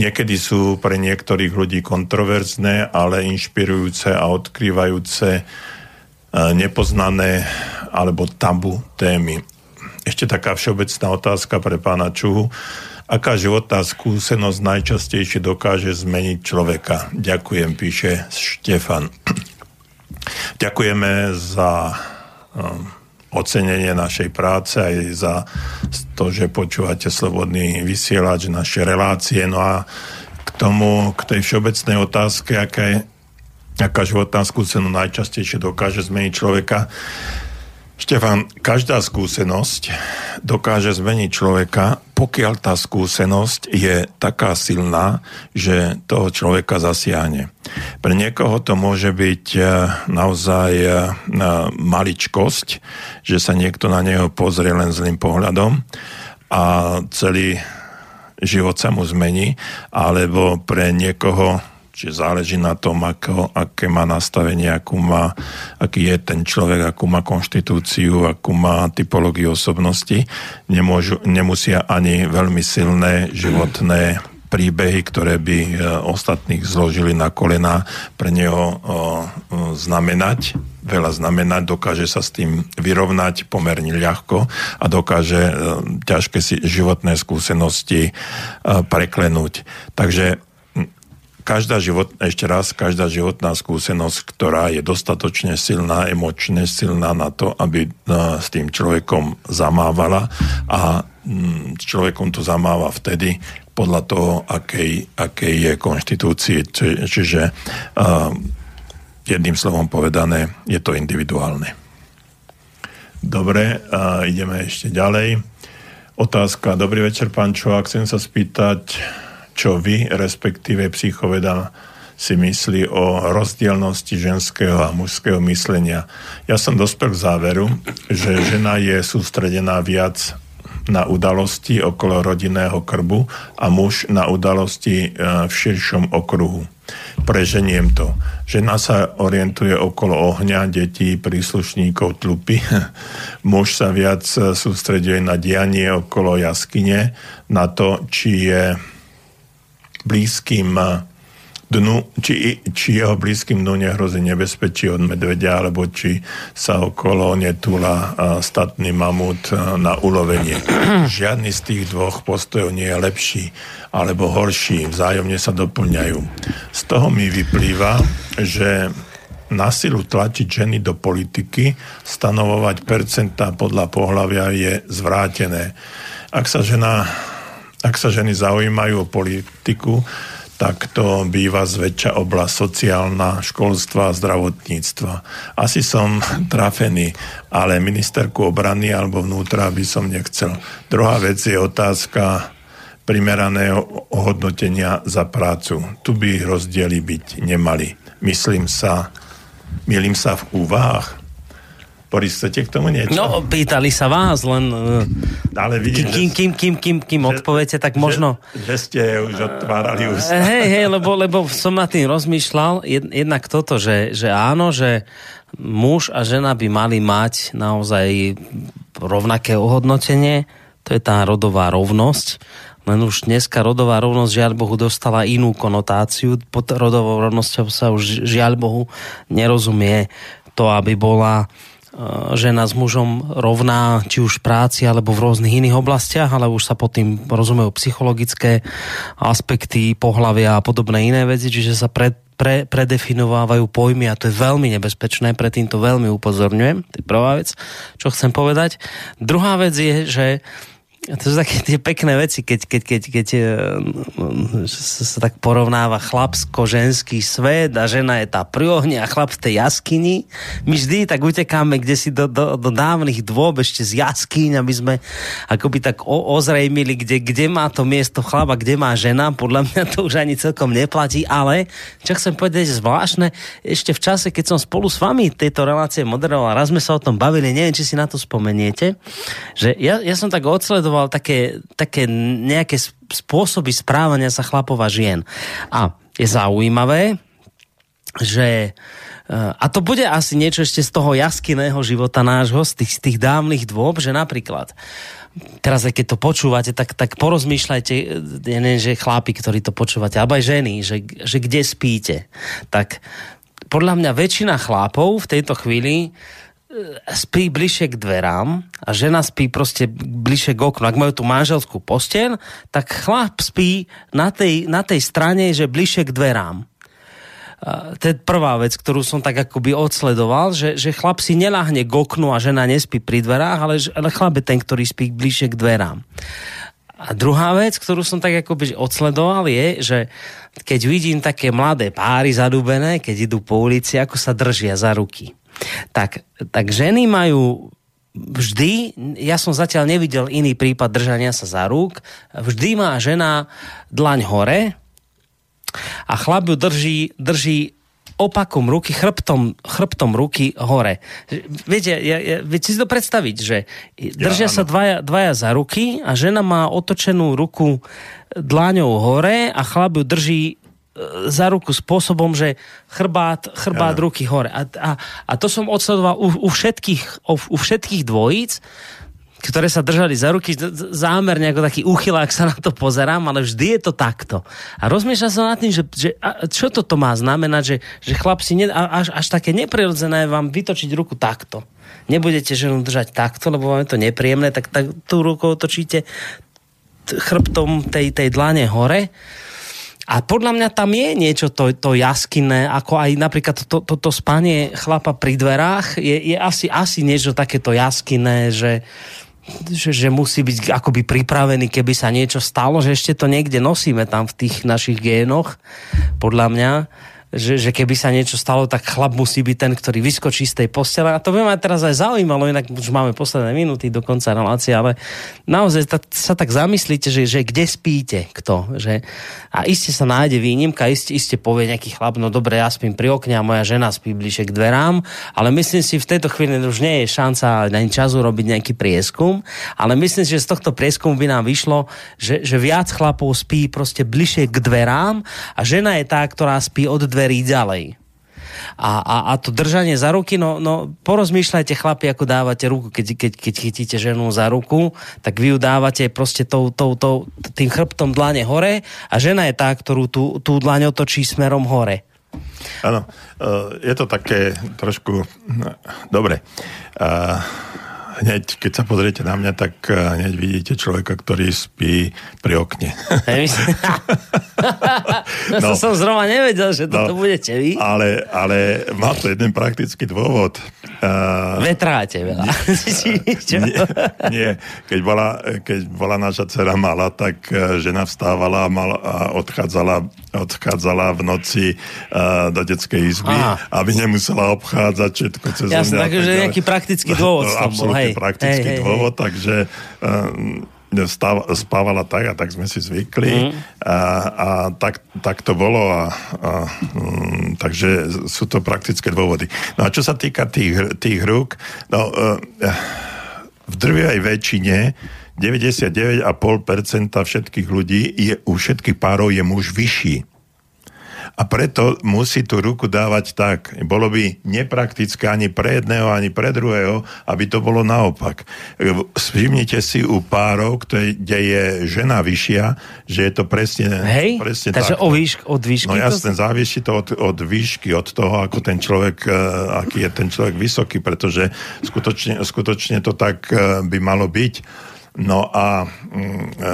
Niekedy sú pre niektorých ľudí kontroverzné, ale inšpirujúce a odkrývajúce nepoznané alebo tabu témy. Ešte taká všeobecná otázka pre pána Čuhu. Aká životná skúsenosť najčastejšie dokáže zmeniť človeka? Ďakujem, píše Štefan. Ďakujeme za um, ocenenie našej práce aj za to, že počúvate slobodný vysielač, naše relácie. No a k tomu, k tej všeobecnej otázke, aká, je, aká životná skúsenosť najčastejšie dokáže zmeniť človeka. Štefan, každá skúsenosť dokáže zmeniť človeka, pokiaľ tá skúsenosť je taká silná, že toho človeka zasiahne. Pre niekoho to môže byť eh, naozaj eh, maličkosť, že sa niekto na neho pozrie len zlým pohľadom a celý život sa mu zmení, alebo pre niekoho Čiže záleží na tom, ako, aké má nastavenie, akú má, aký je ten človek, akú má konštitúciu, akú má typológiu osobnosti. Nemôžu, nemusia ani veľmi silné životné príbehy, ktoré by e, ostatných zložili na kolena, pre neho o, o, znamenať, veľa znamenať, dokáže sa s tým vyrovnať pomerne ľahko a dokáže e, ťažké si životné skúsenosti e, preklenúť. Takže každá život, ešte raz, každá životná skúsenosť, ktorá je dostatočne silná, emočne silná na to, aby uh, s tým človekom zamávala a s človekom to zamáva vtedy podľa toho, akej, akej je konštitúcie. Či, čiže uh, jedným slovom povedané, je to individuálne. Dobre, uh, ideme ešte ďalej. Otázka. Dobrý večer, pán Čovák. Chcem sa spýtať, čo vy, respektíve psychoveda, si myslí o rozdielnosti ženského a mužského myslenia. Ja som dospel k záveru, že žena je sústredená viac na udalosti okolo rodinného krbu a muž na udalosti e, v širšom okruhu. Preženiem to. Žena sa orientuje okolo ohňa, detí, príslušníkov tlupy. Muž sa viac sústreduje na dianie okolo jaskyne, na to, či je blízkym dnu, či, či jeho blízkym dnu nehrozí nebezpečí od medvedia, alebo či sa okolo netúla statný mamut na ulovenie. Žiadny z tých dvoch postojov nie je lepší alebo horší, vzájomne sa doplňajú. Z toho mi vyplýva, že na silu tlačiť ženy do politiky, stanovovať percentá podľa pohľavia je zvrátené. Ak sa, žena, ak sa ženy zaujímajú o politiku, tak to býva zväčša oblasť sociálna, školstva a zdravotníctva. Asi som trafený, ale ministerku obrany alebo vnútra by som nechcel. Druhá vec je otázka primeraného ohodnotenia za prácu. Tu by rozdiely byť nemali. Myslím sa, milím sa v úvahách. Boris, chcete k tomu niečo? No, pýtali sa vás, len... E, Ale vidím, kým, kým, kým, kým, kým že, odpoviete, tak možno... Že, že ste už otvárali ústa. Hej, hej, lebo, lebo som na tým rozmýšľal, jed, jednak toto, že, že áno, že muž a žena by mali mať naozaj rovnaké ohodnotenie, to je tá rodová rovnosť, len už dneska rodová rovnosť žiaľ Bohu dostala inú konotáciu. Pod rodovou rovnosťou sa už žiaľ Bohu nerozumie to, aby bola E, žena s mužom rovná, či už v práci alebo v rôznych iných oblastiach, ale už sa pod tým rozumejú psychologické aspekty, pohlavia a podobné iné veci, čiže sa pred, pre, predefinovávajú pojmy a to je veľmi nebezpečné, predtým to veľmi upozorňujem, to je prvá vec, čo chcem povedať. Druhá vec je, že to sú také tie pekné veci, keď, keď, keď, keď e, sa tak porovnáva chlapsko-ženský svet a žena je tá pri ohni a chlap v tej jaskyni. My vždy tak utekáme kde si do, do, do dávnych dôb ešte z jaskyň, aby sme akoby tak o, ozrejmili, kde, kde má to miesto chlapa, kde má žena. Podľa mňa to už ani celkom neplatí, ale čo chcem povedať, zvláštne, ešte v čase, keď som spolu s vami tejto relácie moderoval, raz sme sa o tom bavili, neviem, či si na to spomeniete, že ja, ja som tak odsledoval sledoval také, také nejaké spôsoby správania sa chlapov a žien. A je zaujímavé, že eh, a to bude asi niečo ešte z toho jaskyného života nášho, z tých, z tých dávnych dôb, že napríklad teraz aj keď to počúvate, tak, tak porozmýšľajte, eh, ja neviem, že chlapi, ktorí to počúvate, alebo aj ženy, že, že kde spíte. Tak podľa mňa väčšina chlapov v tejto chvíli spí bližšie k dverám a žena spí proste bližšie k oknu. Ak majú tú manželskú posteľ, tak chlap spí na tej, na tej strane, že bližšie k dverám. to je prvá vec, ktorú som tak akoby odsledoval, že, že chlap si neláhne k oknu a žena nespí pri dverách, ale, ale chlap je ten, ktorý spí bližšie k dverám. A druhá vec, ktorú som tak akoby odsledoval je, že keď vidím také mladé páry zadúbené, keď idú po ulici, ako sa držia za ruky tak, tak ženy majú vždy, ja som zatiaľ nevidel iný prípad držania sa za rúk, vždy má žena dlaň hore a chlap ju drží, drží opakom ruky, chrbtom, chrbtom ruky hore. Viete, ja, ja, viete si to predstaviť, že držia ja, sa dvaja, dvaja za ruky a žena má otočenú ruku dláňou hore a chlap ju drží za ruku spôsobom, že chrbát, chrbát ja. ruky hore. A, a, a to som odsledoval u, u, všetkých, u, u všetkých dvojíc, ktoré sa držali za ruky, zámerne ako taký úchylák sa na to pozerám, ale vždy je to takto. A rozmýšľam sa nad tým, že, že a čo toto má znamenať, že, že chlap si ne, až, až také neprirodzené vám vytočiť ruku takto. Nebudete ženu držať takto, lebo vám je to nepríjemné, tak, tak tú rukou točíte chrbtom tej, tej dlane hore a podľa mňa tam je niečo to, to jaskinné, ako aj napríklad to, to, to spanie chlapa pri dverách, je, je asi, asi niečo takéto jaskinné, že, že, že musí byť akoby pripravený, keby sa niečo stalo, že ešte to niekde nosíme tam v tých našich génoch, podľa mňa. Že, že keby sa niečo stalo, tak chlap musí byť ten, ktorý vyskočí z tej postele. A to by ma teraz aj zaujímalo, inak už máme posledné minúty do konca relácie, ale naozaj ta, sa tak zamyslíte, že, že kde spíte, kto. Že, a iste sa nájde výnimka, iste, iste povie nejaký chlap, no dobre, ja spím pri okne a moja žena spí bližšie k dverám, ale myslím si, v tejto chvíli už nie je šanca ani času robiť nejaký prieskum, ale myslím si, že z tohto prieskumu by nám vyšlo, že, že viac chlapov spí proste bližšie k dverám a žena je tá, ktorá spí od dverí ďalej. A, a, a to držanie za ruky, no, no porozmýšľajte chlapi, ako dávate ruku, keď, keď, keď chytíte ženu za ruku, tak vy ju dávate proste tou, tou, tou, tým chrbtom dlane hore a žena je tá, ktorú tú, tú dlaň otočí smerom hore. Áno, e, je to také trošku... No, dobre. Hneď, keď sa pozriete na mňa, tak eh, hneď vidíte človeka, ktorý spí pri okne. no, som zrovna nevedel, že toto no, budete vy. Ale, ale má to jeden praktický dôvod. Uh, Vetráte veľa. Nie, nie. Keď, bola, keď bola naša dcera mala, tak eh, žena vstávala a, mal, a odchádzala, odchádzala v noci uh, do detskej izby, Aha. aby nemusela obchádzať všetko cez Jasne, takže nejaký praktický dôvod hej, praktický hej, dôvod, hej. takže uh, stav, spávala tak a tak sme si zvykli mm. a, a tak, tak to bolo a, a um, takže sú to praktické dôvody. No a čo sa týka tých, tých rúk, no uh, v drvivej väčšine 99,5% všetkých ľudí je, u všetkých párov je muž vyšší a preto musí tú ruku dávať tak. Bolo by nepraktické ani pre jedného, ani pre druhého, aby to bolo naopak. Všimnite si u párov, kde je žena vyššia, že je to presne, Hej, presne takže tak. o výšk, od výšky? No jasne, to... závisí to od, od výšky, od toho, ako ten človek, e, aký je ten človek vysoký, pretože skutočne, skutočne to tak e, by malo byť. No a mm, e,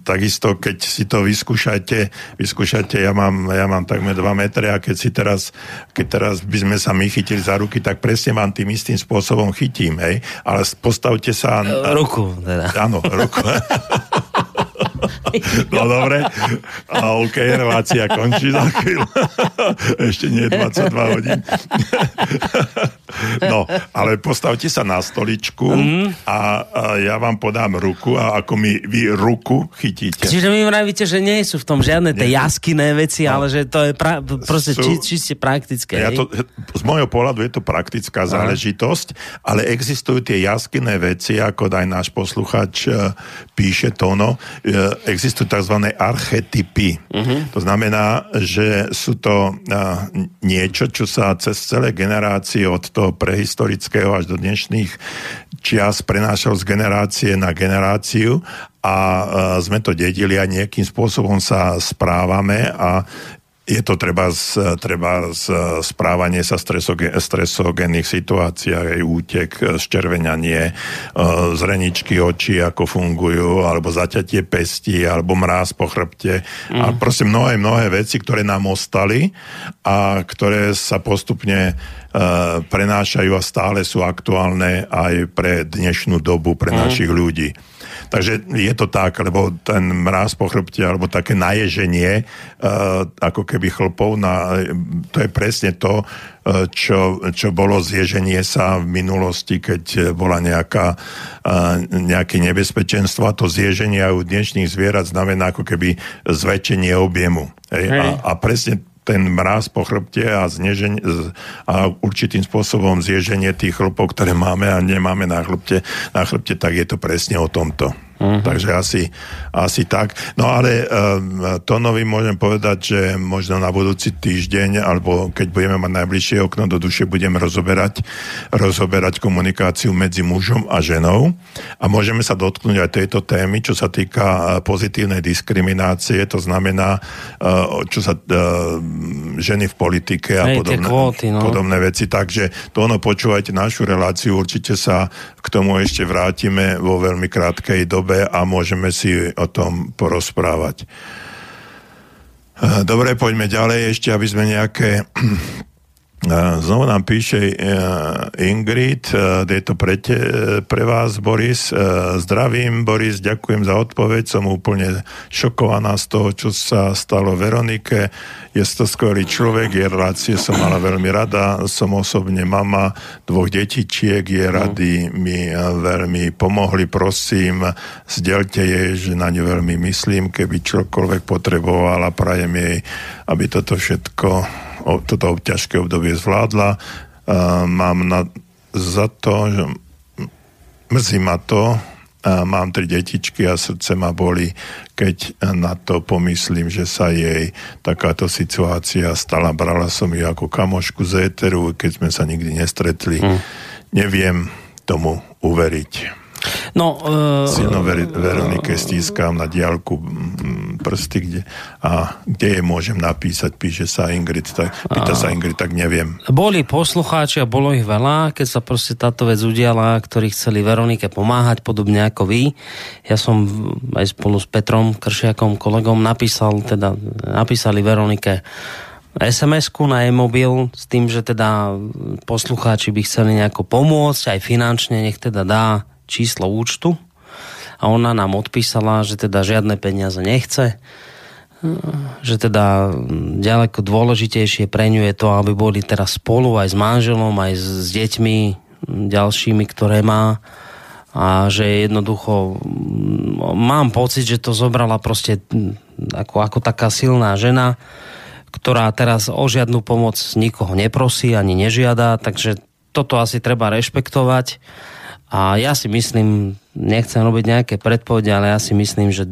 takisto, keď si to vyskúšate, vyskúšate, ja mám, ja mám takmer 2 metre a keď si teraz, keď teraz by sme sa my chytili za ruky, tak presne vám tým istým spôsobom chytím, hej? Ale postavte sa... Ruku, teda. Áno, ruku. No dobre. A OK, relácia končí za chvíľu. Ešte nie je 22 hodín. No, ale postavte sa na stoličku mm. a, a ja vám podám ruku a ako mi vy ruku chytíte. Čiže mi vravíte, že nie sú v tom žiadne tie jaskyné veci, no. ale že to je pra, proste sú, či, čiste praktické. Ja to, z môjho pohľadu je to praktická Aha. záležitosť, ale existujú tie jaskyné veci, ako aj náš posluchač uh, píše Tono, uh, existujú tzv. archetypy. Uh-huh. To znamená, že sú to niečo, čo sa cez celé generácie od toho prehistorického až do dnešných čias prenášal z generácie na generáciu a sme to dedili a nejakým spôsobom sa správame a je to treba z, treba z správanie sa stresogen, stresogénnych situácií, aj útek, zčervenanie, e, zreničky očí, ako fungujú, alebo zaťatie pesti, alebo mráz po chrbte. Mm. A proste mnohé, mnohé veci, ktoré nám ostali a ktoré sa postupne uh, prenášajú a stále sú aktuálne aj pre dnešnú dobu, pre mm. našich ľudí. Takže je to tak, lebo ten mráz po chrbte alebo také naježenie uh, ako keby chlpov, na, to je presne to, uh, čo, čo bolo zježenie sa v minulosti, keď bola nejaká, uh, nejaké nebezpečenstvo. A to zježenie aj u dnešných zvierat znamená ako keby zväčšenie objemu. Hej? Hej. A, a presne ten mráz po chrbte a, zneženie, a určitým spôsobom zježenie tých chlpov, ktoré máme a nemáme na chrbte, na chrbte, tak je to presne o tomto. Uh-huh. Takže asi, asi tak. No ale um, to nový môžem povedať, že možno na budúci týždeň, alebo keď budeme mať najbližšie okno do duše, budeme rozoberať, rozoberať komunikáciu medzi mužom a ženou. A môžeme sa dotknúť aj tejto témy, čo sa týka uh, pozitívnej diskriminácie, to znamená, uh, čo sa uh, ženy v politike a Hej, podobné, kvóty, no. podobné veci. Takže to ono, počúvajte našu reláciu, určite sa k tomu ešte vrátime vo veľmi krátkej dobe dobe a môžeme si o tom porozprávať. Dobre, poďme ďalej ešte, aby sme nejaké Znovu nám píše Ingrid, je to pre, te, pre vás, Boris. Zdravím, Boris, ďakujem za odpoveď. Som úplne šokovaná z toho, čo sa stalo Veronike. Je to skvelý človek, je relácie som mala veľmi rada. Som osobne mama dvoch detičiek, je rady mi veľmi pomohli. Prosím, zdieľte jej, že na ňu veľmi myslím, keby čokoľvek potrebovala, prajem jej, aby toto všetko toto ťažké obdobie zvládla. Mám na, za to, že mrzí ma to, mám tri detičky a srdce ma boli, keď na to pomyslím, že sa jej takáto situácia stala. Brala som ju ako kamošku z éteru, keď sme sa nikdy nestretli. Hmm. Neviem tomu uveriť. No, uh, Silno Ver- Veronike stískam na diálku prsty, kde, a kde je môžem napísať, píše sa Ingrid, tak, pýta sa Ingrid, tak neviem. Boli poslucháči a bolo ich veľa, keď sa proste táto vec udiala, ktorí chceli Veronike pomáhať, podobne ako vy. Ja som aj spolu s Petrom Kršiakom, kolegom, napísal, teda napísali Veronike SMS-ku na e-mobil s tým, že teda poslucháči by chceli nejako pomôcť, aj finančne, nech teda dá číslo účtu a ona nám odpísala, že teda žiadne peniaze nechce, že teda ďaleko dôležitejšie pre ňu je to, aby boli teraz spolu aj s manželom, aj s deťmi ďalšími, ktoré má. A že jednoducho mám pocit, že to zobrala proste ako, ako taká silná žena, ktorá teraz o žiadnu pomoc nikoho neprosí ani nežiada, takže toto asi treba rešpektovať a ja si myslím, nechcem robiť nejaké predpovede, ale ja si myslím, že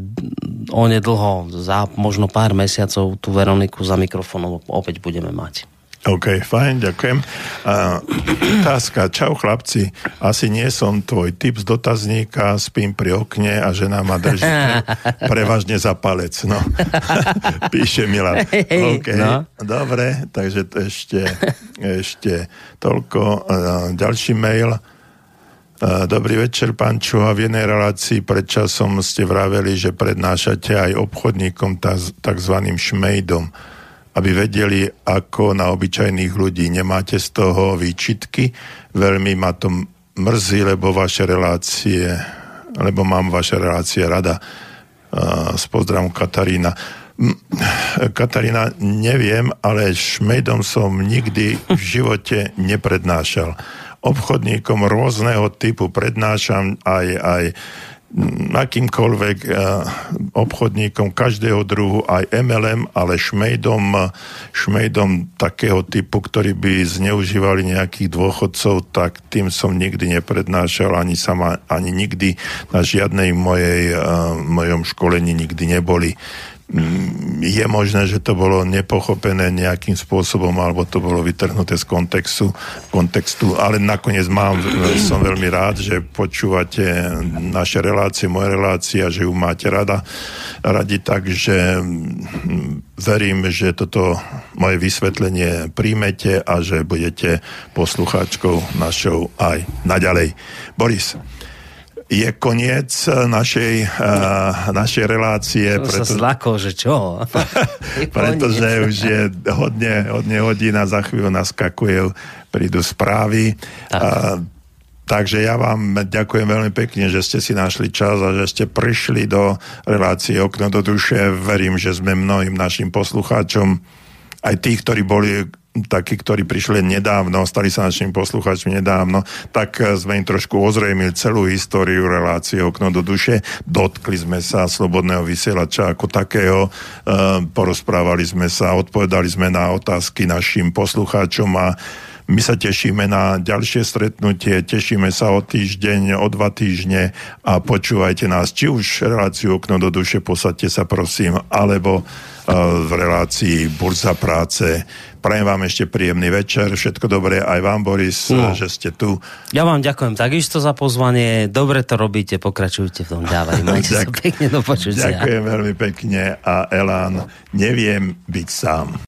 onedlho, za možno pár mesiacov, tú Veroniku za mikrofónom opäť budeme mať. OK, fajn, ďakujem. Uh, otázka, čau chlapci, asi nie som tvoj typ z dotazníka, spím pri okne a žena ma drží prevažne za palec, no. Píše Milan. OK, no. dobre, takže to ešte, ešte toľko. Uh, ďalší mail. Dobrý večer, pán Čuha. V jednej relácii pred časom ste vraveli, že prednášate aj obchodníkom tzv. šmejdom, aby vedeli, ako na obyčajných ľudí. Nemáte z toho výčitky? Veľmi ma to mrzí, lebo vaše relácie, lebo mám vaše relácie rada. S pozdravom Katarína. Katarína, neviem, ale šmejdom som nikdy v živote neprednášal obchodníkom rôzneho typu prednášam aj, aj akýmkoľvek uh, obchodníkom každého druhu, aj MLM, ale šmejdom, šmejdom takého typu, ktorí by zneužívali nejakých dôchodcov, tak tým som nikdy neprednášal, ani sama, ani nikdy na žiadnej mojej, uh, mojom školení nikdy neboli. Je možné, že to bolo nepochopené nejakým spôsobom, alebo to bolo vytrhnuté z kontextu, kontextu ale nakoniec mám, som veľmi rád, že počúvate naše relácie, moje relácie a že ju máte rada, radi, takže mm, verím, že toto moje vysvetlenie príjmete a že budete poslucháčkou našou aj naďalej. Boris je koniec našej, uh, našej relácie. To preto, sa zlako, že čo? pretože už je hodne, hodne hodín a za chvíľu naskakujú, prídu správy. Tak. Uh, Takže ja vám ďakujem veľmi pekne, že ste si našli čas a že ste prišli do relácie Okno do duše. Verím, že sme mnohým našim poslucháčom, aj tých, ktorí boli takí, ktorí prišli nedávno, stali sa našimi poslucháčmi nedávno, tak eh, sme im trošku ozrejmili celú históriu relácie Okno do duše. Dotkli sme sa slobodného vysielača ako takého, eh, porozprávali sme sa, odpovedali sme na otázky našim poslucháčom a my sa tešíme na ďalšie stretnutie, tešíme sa o týždeň, o dva týždne a počúvajte nás, či už reláciu Okno do duše, posadte sa prosím, alebo eh, v relácii Burza práce Prajem vám ešte príjemný večer, všetko dobré aj vám, Boris, no. že ste tu. Ja vám ďakujem takisto za pozvanie, dobre to robíte, pokračujte v tom ďalej, majte sa pekne do počutia. Ďakujem veľmi pekne a Elán, neviem byť sám.